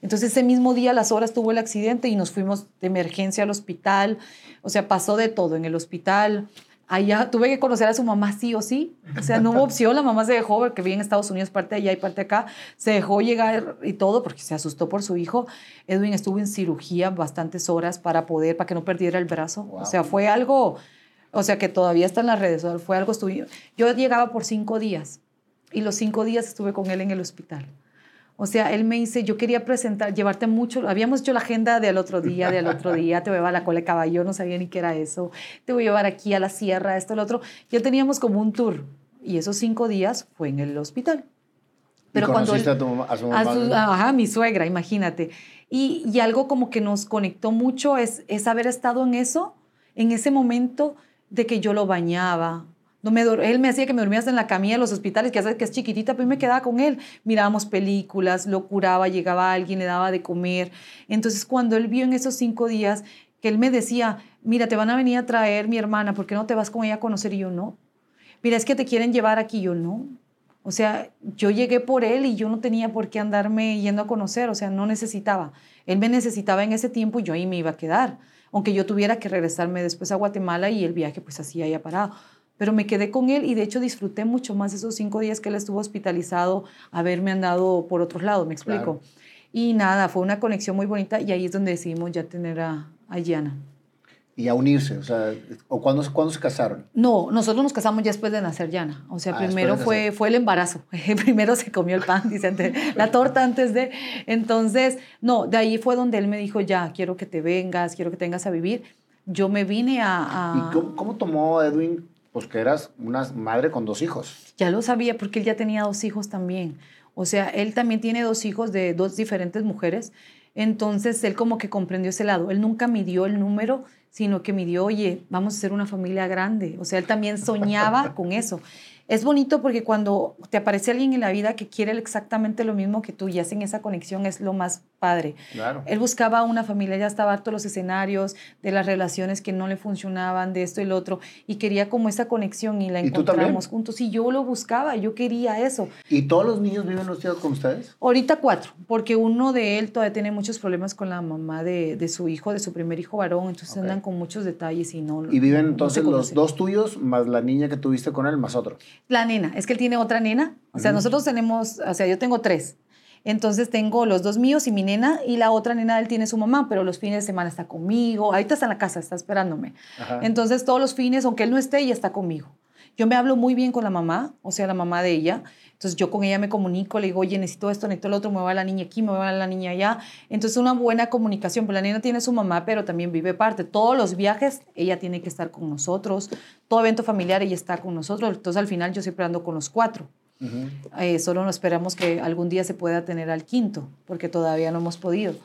Entonces ese mismo día a las horas tuvo el accidente y nos fuimos de emergencia al hospital. O sea, pasó de todo en el hospital. Allá tuve que conocer a su mamá sí o sí. O sea, no hubo opción. La mamá se dejó, porque vivía en Estados Unidos, parte allá y parte acá. Se dejó llegar y todo porque se asustó por su hijo. Edwin estuvo en cirugía bastantes horas para poder, para que no perdiera el brazo. Wow. O sea, fue algo, o sea, que todavía está en las redes. Fue algo, estuve, yo llegaba por cinco días y los cinco días estuve con él en el hospital. O sea, él me dice, yo quería presentar, llevarte mucho, habíamos hecho la agenda del otro día, del otro día, te voy a llevar a la cola de caballo, no sabía ni qué era eso, te voy a llevar aquí a la sierra, esto, lo otro. Ya teníamos como un tour y esos cinco días fue en el hospital. Pero ¿Y cuando a, tu, a su mamá? ajá, mi suegra, imagínate. Y, y, algo como que nos conectó mucho es, es haber estado en eso, en ese momento de que yo lo bañaba, me, él me hacía que me durmiera en la camilla de los hospitales, que que es chiquitita, pues me quedaba con él. Mirábamos películas, lo curaba, llegaba alguien, le daba de comer. Entonces, cuando él vio en esos cinco días que él me decía, mira, te van a venir a traer mi hermana, ¿por qué no te vas con ella a conocer? Y yo, no. Mira, es que te quieren llevar aquí. yo, no. O sea, yo llegué por él y yo no tenía por qué andarme yendo a conocer, o sea, no necesitaba. Él me necesitaba en ese tiempo y yo ahí me iba a quedar, aunque yo tuviera que regresarme después a Guatemala y el viaje pues así haya parado pero me quedé con él y de hecho disfruté mucho más esos cinco días que él estuvo hospitalizado, haberme andado por otros lados, me explico. Y nada, fue una conexión muy bonita y ahí es donde decidimos ya tener a, a Yana. Y a unirse, o sea, ¿o cuándo, cuándo, se casaron? No, nosotros nos casamos ya después de nacer Yana. O sea, ah, primero fue, fue el embarazo. primero se comió el pan, dice, la torta antes de... Entonces, no, de ahí fue donde él me dijo, ya, quiero que te vengas, quiero que tengas a vivir. Yo me vine a... a... ¿Y cómo, cómo tomó Edwin pues que eras una madre con dos hijos. Ya lo sabía porque él ya tenía dos hijos también. O sea, él también tiene dos hijos de dos diferentes mujeres. Entonces, él como que comprendió ese lado. Él nunca midió el número, sino que midió, oye, vamos a ser una familia grande. O sea, él también soñaba con eso. Es bonito porque cuando te aparece alguien en la vida que quiere exactamente lo mismo que tú y hacen esa conexión es lo más padre. Claro. Él buscaba una familia, ya estaba harto los escenarios, de las relaciones que no le funcionaban, de esto y lo otro, y quería como esa conexión y la encontramos juntos. Y yo lo buscaba, yo quería eso. ¿Y todos los niños viven los tíos con ustedes? Ahorita cuatro, porque uno de él todavía tiene muchos problemas con la mamá de, de su hijo, de su primer hijo varón, entonces andan con muchos detalles y no. ¿Y viven entonces los dos tuyos más la niña que tuviste con él más otro? La nena, es que él tiene otra nena, o sea, nosotros tenemos, o sea, yo tengo tres. Entonces tengo los dos míos y mi nena y la otra nena él tiene su mamá, pero los fines de semana está conmigo. Ahorita está en la casa, está esperándome. Entonces todos los fines, aunque él no esté, ella está conmigo. Yo me hablo muy bien con la mamá, o sea, la mamá de ella. Entonces yo con ella me comunico, le digo, oye, necesito esto, necesito lo otro, me va la niña aquí, me va la niña allá. Entonces una buena comunicación, pues la niña tiene su mamá, pero también vive parte. Todos los viajes, ella tiene que estar con nosotros. Todo evento familiar, ella está con nosotros. Entonces al final yo siempre ando con los cuatro. Eh, solo nos esperamos que algún día se pueda tener al quinto, porque todavía no hemos podido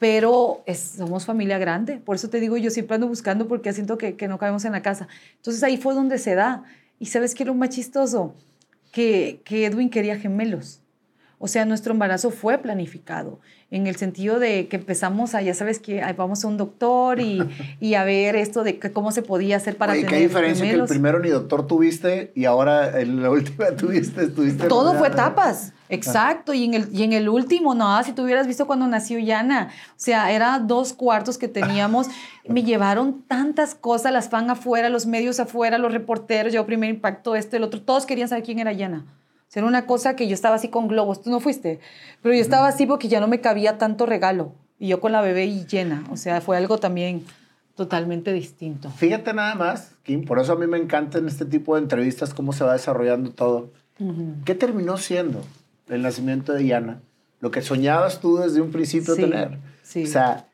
pero somos familia grande. Por eso te digo, yo siempre ando buscando porque siento que, que, no cabemos en la casa. Entonces ahí fue donde se da. ¿Y sabes qué era un más chistoso? Que, que Edwin quería gemelos. O sea, nuestro embarazo fue planificado, en el sentido de que empezamos a, ya sabes que vamos a un doctor y, y a ver esto de cómo se podía hacer para Oye, tener ¿Qué diferencia que el primero ni doctor tuviste y ahora en la última tuviste? tuviste Todo fue etapas, exacto. Y en, el, y en el último, no, si tú hubieras visto cuando nació Yana, o sea, era dos cuartos que teníamos, me llevaron tantas cosas, las fan afuera, los medios afuera, los reporteros, yo primer impacto, este, el otro, todos querían saber quién era Yana. Era una cosa que yo estaba así con globos, tú no fuiste, pero yo estaba así porque ya no me cabía tanto regalo y yo con la bebé llena, o sea, fue algo también totalmente distinto. Fíjate nada más, Kim, por eso a mí me encanta en este tipo de entrevistas cómo se va desarrollando todo. ¿Qué terminó siendo el nacimiento de Diana? Lo que soñabas tú desde un principio tener. Sí. O sea,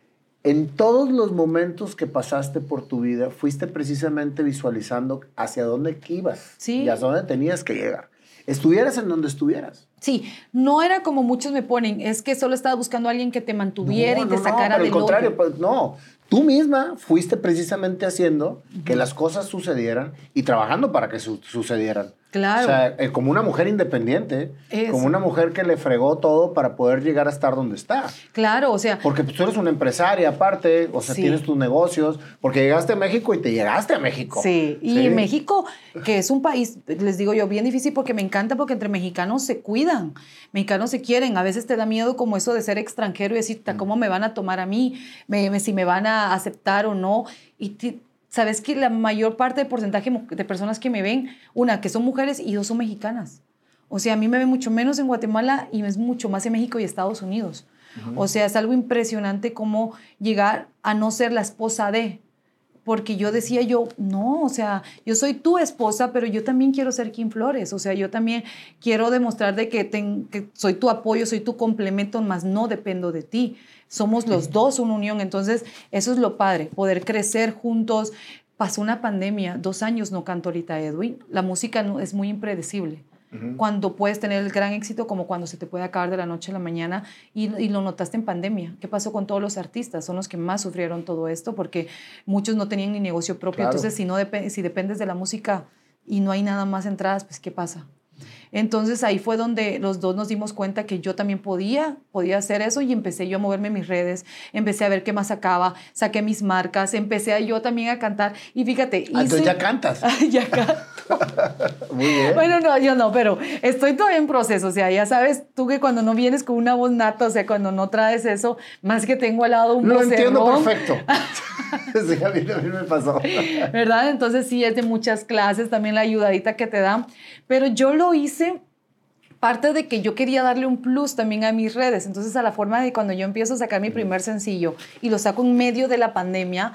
en todos los momentos que pasaste por tu vida, fuiste precisamente visualizando hacia dónde ibas sí. y hacia dónde tenías que llegar estuvieras en donde estuvieras. Sí, no era como muchos me ponen, es que solo estaba buscando a alguien que te mantuviera y te sacara no, del contrario, pues, no, tú misma fuiste precisamente haciendo que las cosas sucedieran y trabajando para que sucedieran. Claro. O sea, eh, como una mujer independiente, como una mujer que le fregó todo para poder llegar a estar donde está. Claro, o sea. Porque pues, tú eres una empresaria aparte, o sea, tienes tus negocios, porque llegaste a México y te llegaste a México. Sí, y México, que es un país, les digo yo, bien difícil porque me encanta porque entre mexicanos se cuidan, mexicanos se quieren, a veces te da miedo como eso de ser extranjero y decir, mm. ¿cómo me van a tomar a mí? Me, si me van a aceptar o no. Y sabes que la mayor parte del porcentaje de personas que me ven, una, que son mujeres y dos son mexicanas. O sea, a mí me ven mucho menos en Guatemala y es mucho más en México y Estados Unidos. O sea, es algo impresionante cómo llegar a no ser la esposa de, porque yo decía yo, no, o sea, yo soy tu esposa, pero yo también quiero ser Kim Flores, o sea, yo también quiero demostrar de que, que soy tu apoyo, soy tu complemento, más no dependo de ti somos los dos una unión. Entonces, eso es lo padre, poder crecer juntos, pasó una pandemia, dos años no canto ahorita Edwin, la música no, es muy impredecible. Cuando puedes tener el gran éxito como cuando se te puede acabar de la noche a la mañana y, lo notaste en pandemia. ¿Qué pasó con todos los artistas? Son los que más sufrieron todo esto porque muchos no tenían ni negocio propio. Entonces, si, no si dependes de la música y no hay nada más entradas, pues ¿qué pasa? Entonces ahí fue donde los dos nos dimos cuenta que yo también podía, podía hacer eso y empecé yo a moverme en mis redes, empecé a ver qué más sacaba, saqué mis marcas, empecé a yo también a cantar y fíjate. Ah, entonces ya cantas. ya canto. Muy bien. Bueno, no, yo no, pero estoy todavía en proceso, o sea, ya sabes tú que cuando no vienes con una voz nata, o sea, cuando no traes eso, más que tengo al lado un Lo entiendo perfecto. sí, a mí también me pasó. ¿Verdad? Entonces sí, es de muchas clases, también la ayudadita que te dan, pero yo lo hice parte de que yo quería darle un plus también a mis redes. Entonces, a la forma de cuando yo empiezo a sacar mi primer sencillo y lo saco en medio de la pandemia,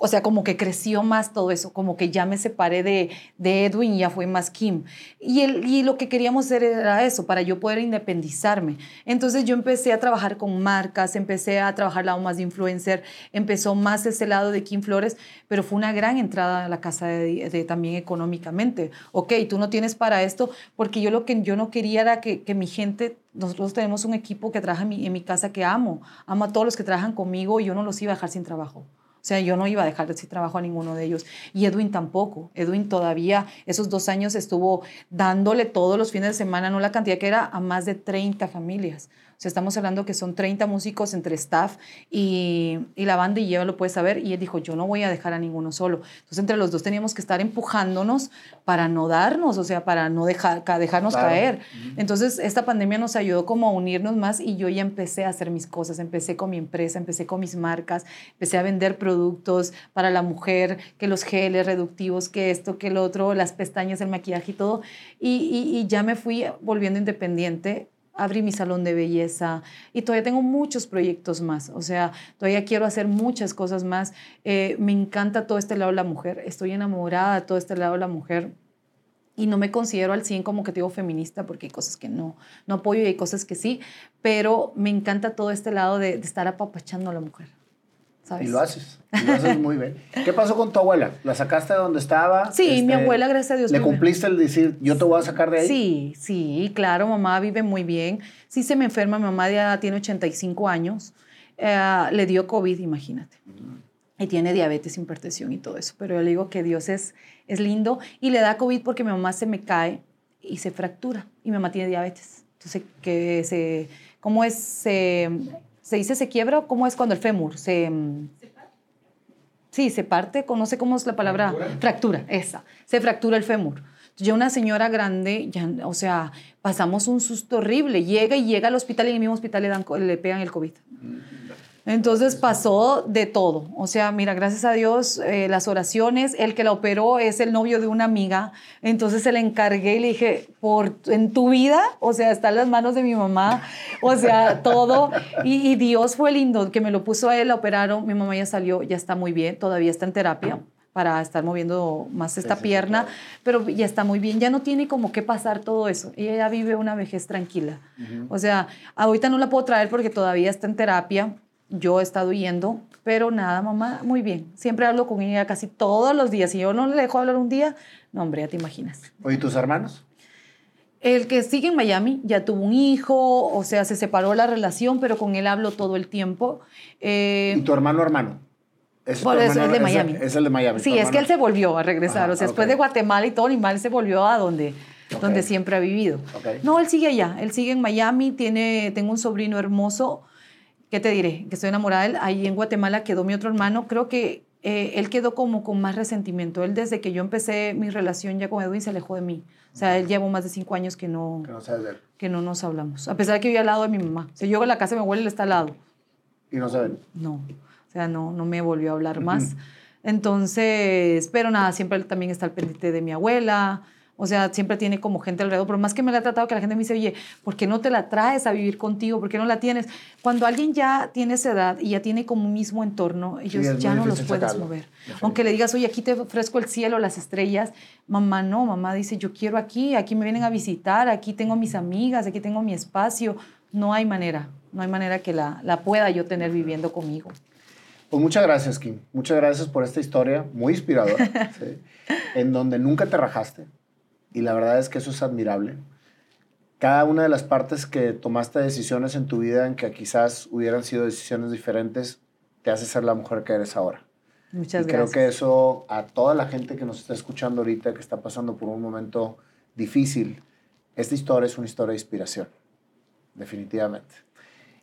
o sea, como que creció más todo eso, como que ya me separé de, Edwin y ya fue más Kim. Y, el, y lo que queríamos hacer era eso, para yo poder independizarme. Entonces yo empecé a trabajar con marcas, empecé a trabajar lado más de influencer, empezó más ese lado de Kim Flores, pero fue una gran entrada a la casa de, también económicamente. Ok, tú no tienes para esto, porque yo lo que yo no quería era que, que mi gente nosotros tenemos un equipo que trabaja en mi, en mi, casa que amo. Amo a todos los que trabajan conmigo y yo no los iba a dejar sin trabajo. O sea, yo no iba a dejar de sin trabajo a ninguno de ellos. Y Edwin tampoco. Edwin todavía esos dos años estuvo dándole todos los fines de semana, no la cantidad que era, a más de 30 familias. O sea, estamos hablando que son 30 músicos entre staff y, y la banda y lleva lo puedes saber. Y él dijo, yo no voy a dejar a ninguno solo. Entonces, entre los dos teníamos que estar empujándonos para no darnos, o sea, para no dejar, dejarnos caer. Entonces, esta pandemia nos ayudó como a unirnos más y yo ya empecé a hacer mis cosas. Empecé con mi empresa, empecé con mis marcas, empecé a vender productos para la mujer, que los geles reductivos, que esto, que el otro, las pestañas, el maquillaje y todo. y, y, y ya me fui volviendo independiente abrí mi salón de belleza y todavía tengo muchos proyectos más. O sea, todavía quiero hacer muchas cosas más. Eh, me encanta todo este lado de la mujer. Estoy enamorada de todo este lado de la mujer. Y no me considero al 100 como que feminista porque hay cosas que no, no apoyo y hay cosas que sí, pero me encanta todo este lado de, de estar apapachando a la mujer. Y lo haces, lo haces muy bien. ¿Qué pasó con tu abuela? ¿La sacaste de donde estaba? Sí, mi este, abuela, gracias a Dios. ¿Le cumpliste el decir, yo te voy a sacar de ahí? Sí, sí, claro, mamá vive muy bien. Sí se me enferma, mi mamá ya tiene 85 años. Eh, le dio COVID, imagínate. Y tiene diabetes, hipertensión y todo eso. Pero yo le digo que Dios es, es lindo y le da COVID porque mi mamá se me cae y se fractura. Y mi mamá tiene diabetes. Entonces, que se, ¿cómo es? Se, ¿Se dice se quiebra? ¿Cómo es cuando el fémur se... Mm, sí, se parte, no sé cómo es la palabra. Fractura, esa. Se fractura el fémur. Yo, una señora grande, ya, o sea, pasamos un susto horrible. Llega y llega al hospital y en el mismo hospital le, dan, le pegan el COVID. Entonces pasó de todo. O sea, mira, gracias a Dios, eh, las oraciones, el que la operó es el novio de una amiga. Entonces se le encargué y le dije, por, en tu vida, o sea, está en las manos de mi mamá, o sea, todo. Y, Dios fue lindo, que me lo puso a él, la operaron, mi mamá ya salió, ya está muy bien, todavía está en terapia para estar moviendo más esta pierna, pero ya está muy bien, ya no tiene como que pasar todo eso, ella ya vive una vejez tranquila. O sea, ahorita no la puedo traer porque todavía está en terapia, yo he estado yendo, pero nada, mamá, muy bien. Siempre hablo con ella casi todos los días. Si yo no le dejo hablar un día, no, hombre, ya te imaginas. ¿Y tus hermanos? El que sigue en Miami ya tuvo un hijo, o sea, se separó la relación, pero con él hablo todo el tiempo. Eh, ¿Y tu hermano hermano? ¿Es, es de Miami. Es el, de Miami. Sí, es que él se volvió a regresar. o sea, después de Guatemala y todo, mal se volvió a donde, donde siempre ha vivido. No, él sigue allá. Él sigue en Miami. Tiene, tengo un sobrino hermoso ¿qué te diré? Que estoy enamorada de él. Ahí en Guatemala quedó mi otro hermano. Creo que eh, él quedó como con más resentimiento. Él desde que yo empecé mi relación ya con Edwin se alejó de mí. O sea, él llevó más de cinco años que no, que no, nos hablamos. A pesar de que yo al lado de mi mamá. O sea, yo en la casa de mi abuela, él está al lado. ¿Y no saben? No. O sea, no, no me volvió a hablar más. Entonces, pero nada, siempre también está al pendiente de mi abuela. O sea, siempre tiene como gente alrededor, pero más que me la ha tratado que la gente me dice, oye, ¿por qué no te la traes a vivir contigo? ¿Por qué no la tienes? Cuando alguien ya tiene esa edad y ya tiene como un mismo entorno, ellos ya no los puedes mover. Aunque le digas, oye, aquí te ofrezco el cielo, las estrellas, mamá no, mamá dice, yo quiero aquí, aquí me vienen a visitar, aquí tengo mis amigas, aquí tengo mi espacio. No hay manera, no hay manera que la, la pueda yo tener viviendo conmigo. Pues muchas gracias, Kim. Muchas gracias por esta historia muy inspiradora, en donde nunca te rajaste. Y la verdad es que eso es admirable. Cada una de las partes que tomaste decisiones en tu vida en que quizás hubieran sido decisiones diferentes, te hace ser la mujer que eres ahora. Muchas y gracias. Creo que eso a toda la gente que nos está escuchando ahorita, que está pasando por un momento difícil, esta historia es una historia de inspiración, definitivamente.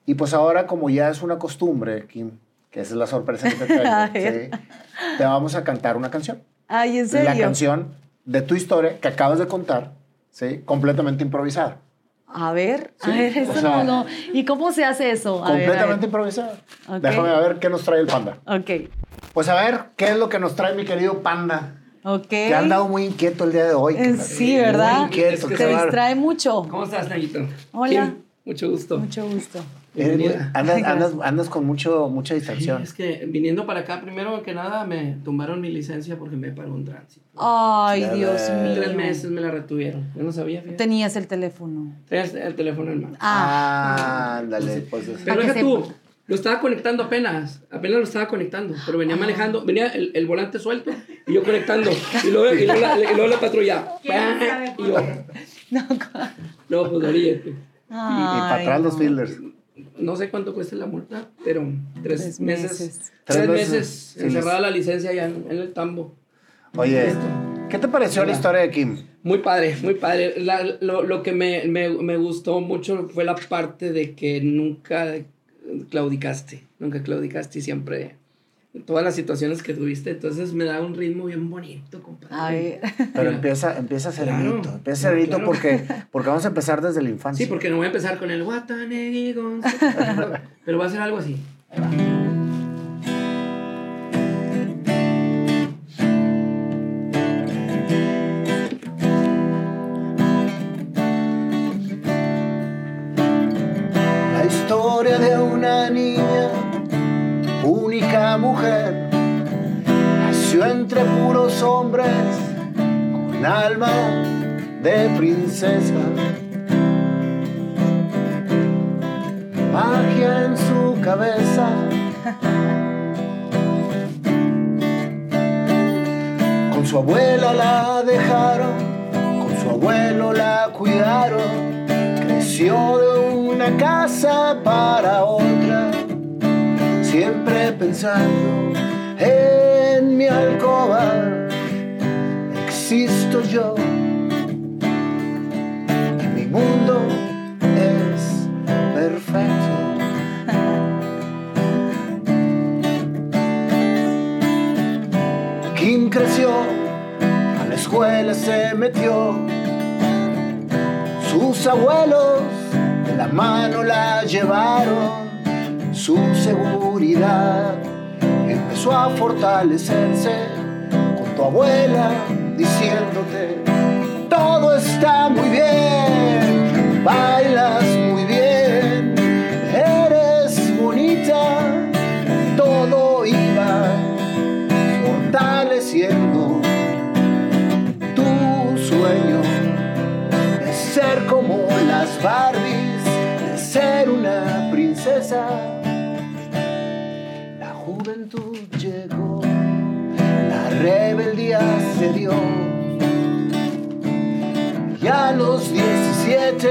Y pues ahora, como ya es una costumbre, Kim, que esa es la sorpresa que te traigo, ¿sí? te vamos a cantar una canción. Ay, ¿en serio? La canción de tu historia que acabas de contar, ¿sí? completamente improvisada. A ver, Sí, a ver, eso o sea, no, no. ¿Y cómo se hace eso? A ver, a ver. completamente improvisada. Ok. Déjame a ver qué nos trae el panda. Ok, Pues a ver, ¿qué es lo que nos trae mi querido panda? ok. Que ha andado muy inquieto el día de hoy. Eh, Sí, muy ¿verdad? inquieto, Es que Se distrae mucho. ¿Cómo estás, Nayito? Hola. Mucho gusto. Mucho gusto. Bienvenida. andas, Ay, andas, andas con mucho, mucha Sí, distracción. es que viniendo para acá, primero que nada, me tumbaron mi licencia porque me paró un tránsito. Ay, Ya Dios mío. Tres meses me la retuvieron. Yo no sabía, fíjate. Tenías el teléfono. Tenías el teléfono en mano. Ah, Ah, ándale. Pues, es- Pero deja tú, sepa. lo estaba conectando apenas. Apenas lo estaba conectando. Pero venía manejando, venía el, el volante suelto y yo conectando. Y luego, y luego, la, y luego la patrulla. Y yo, no. no, pues y, y para atrás los fielders. No sé cuánto cuesta la multa, pero tres, Tres meses. meses. Tres, Tres meses, encerrada la licencia allá en, en el tambo. Oye, ¿qué te pareció la historia de Kim? Muy padre, muy padre. La- lo, lo que me, me, me gustó mucho fue la parte de que nunca claudicaste, nunca claudicaste y siempre todas las situaciones que tuviste, entonces me da un ritmo bien bonito, compadre. A ver. Pero empieza, empieza serenito. Claro, empieza serenito claro. porque, porque vamos a empezar desde la infancia. Sí, porque no voy a empezar con el Watanegi Gonzo, pero va a ser algo así. Ahí va. De princesa. Magia en su cabeza. Con su abuela la dejaron, con su abuelo la cuidaron. Creció de una casa para otra, siempre pensando en mi alcoba. Existo yo, escuela se metió. Sus abuelos de la mano la llevaron. Su seguridad empezó a fortalecerse con tu abuela diciéndote: Todo está muy bien, bailas La juventud llegó, la rebeldía se dio. Y a los 17,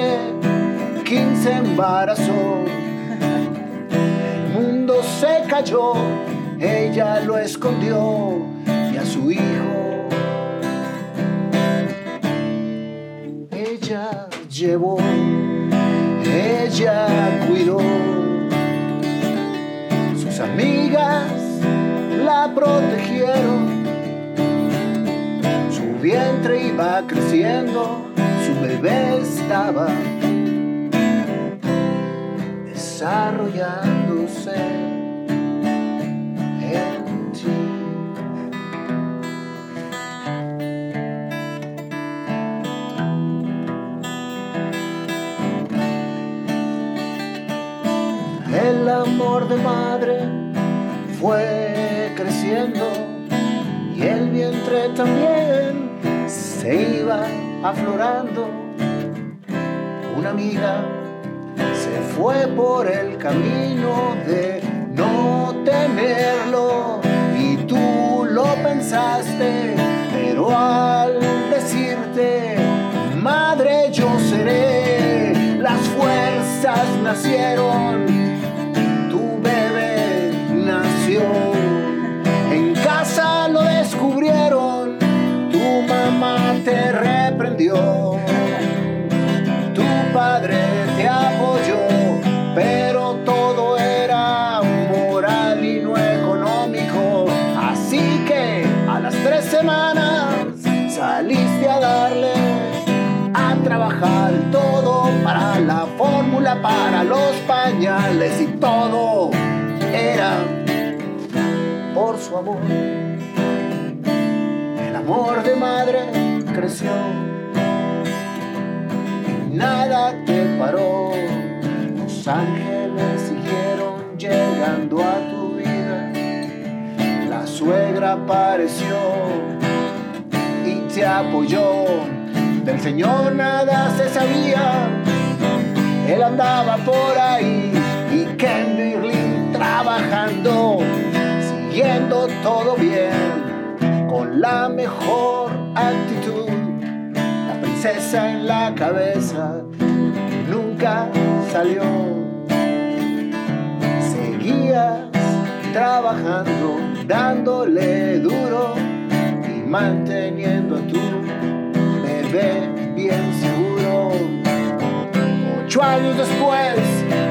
15 embarazó. El mundo se cayó, ella lo escondió y a su hijo ella llevó, ella cuidó. Amigas la protegieron, su vientre iba creciendo, su bebé estaba desarrollándose El amor de madre fue creciendo y el vientre también se iba aflorando. Una amiga se fue por el camino de no tenerlo y tú lo pensaste, pero al decirte, madre yo seré, las fuerzas nacieron, reprendió, tu padre te apoyó, pero todo era moral y no económico. Así que a las tres semanas saliste a darle a trabajar todo para la fórmula, para los pañales y todo era por su amor. El amor de madre creció nada te paró. Los ángeles siguieron llegando a tu vida. La suegra apareció y te apoyó. Del Señor nada se sabía. Él andaba por ahí y Ken Birling trabajando, siguiendo todo bien, con la mejor actitud. La princesa en la cabeza nunca salió. Seguías trabajando, dándole duro y manteniendo a tu bebé bien seguro. Ocho años después,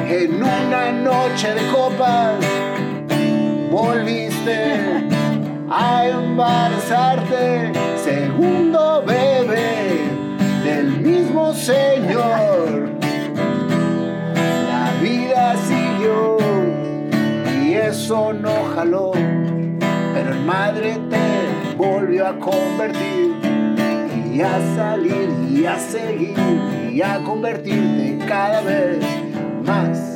en una noche de copas, volviste a embarazarte, segundo bebé del mismo Señor. La vida siguió y eso no jaló, pero en madre te volvió a convertir y a salir y a seguir y a convertirte cada vez más.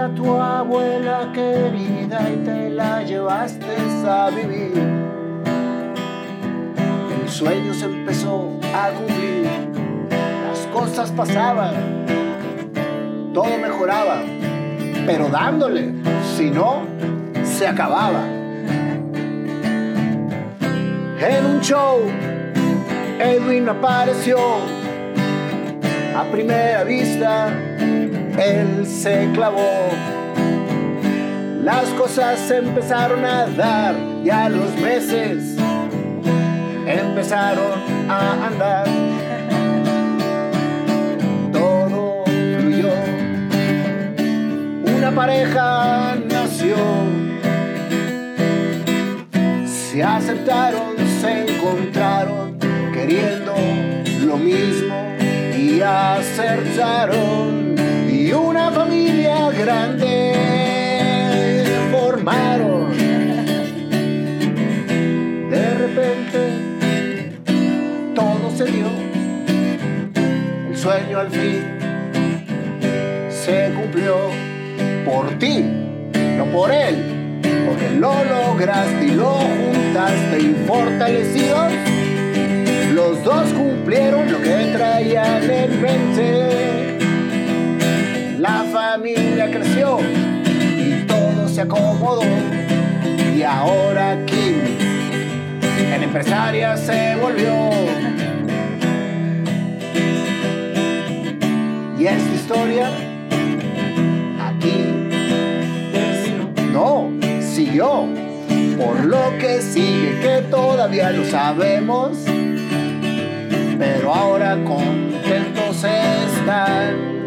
A tu abuela querida y te la llevaste a vivir. El sueño se empezó a cumplir, las cosas pasaban, todo mejoraba, pero dándole, si no, se acababa. En un show, Edwin apareció. A primera vista, él se clavó. Las cosas empezaron a dar y a los meses empezaron a andar. Todo fluyó. Una pareja nació. Se aceptaron, se encontraron, queriendo lo mismo y acertaron. Grande formaron. De repente, todo se dio. El sueño al fin se cumplió por ti, no por él porque lo lograste y lo juntaste y fortalecidos, los dos cumplieron lo que traían en mente. Familia creció y todo se acomodó. Y ahora Kim en empresaria se volvió. Y esta historia aquí no siguió. Por lo que sigue que todavía no sabemos. Pero ahora contentos están.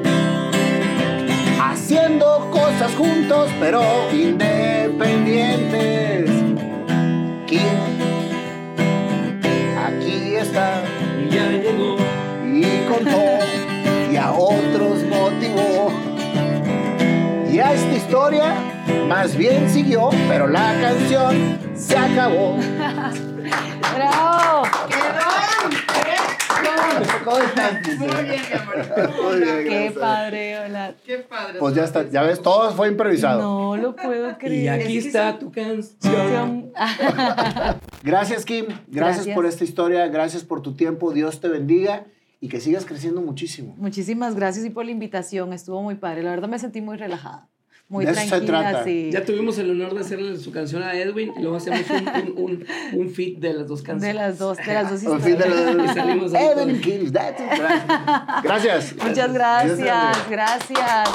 Haciendo cosas juntos pero independientes. ¿Quién? Aquí está. Y ya llegó. Y contó. Y a otros motivó. Y a esta historia más bien siguió, pero la canción se acabó. ¡Bravo! ¿Cómo estás? Muy bien, mi amor. Muy bien, ¡Qué gracias. padre! Hola. Qué padre. Pues ya está, ya ves, todo fue improvisado. No lo puedo creer. Y aquí está tu canción. Gracias, Kim. Gracias, Gracias. por esta historia. Gracias por tu tiempo. Dios te bendiga. y que sigas creciendo muchísimo. Muchísimas gracias y por la invitación. Estuvo muy padre. La verdad me sentí muy relajada. Muy De eso se tranquila, trata. sí. Ya tuvimos el honor de hacerle su canción a Edwin y luego hacemos un, un, un, un feat de las dos canciones. De las dos, de las dos de historias. Y ahí Evan todos. Kills, that's it. Gracias. Muchas gracias, gracias.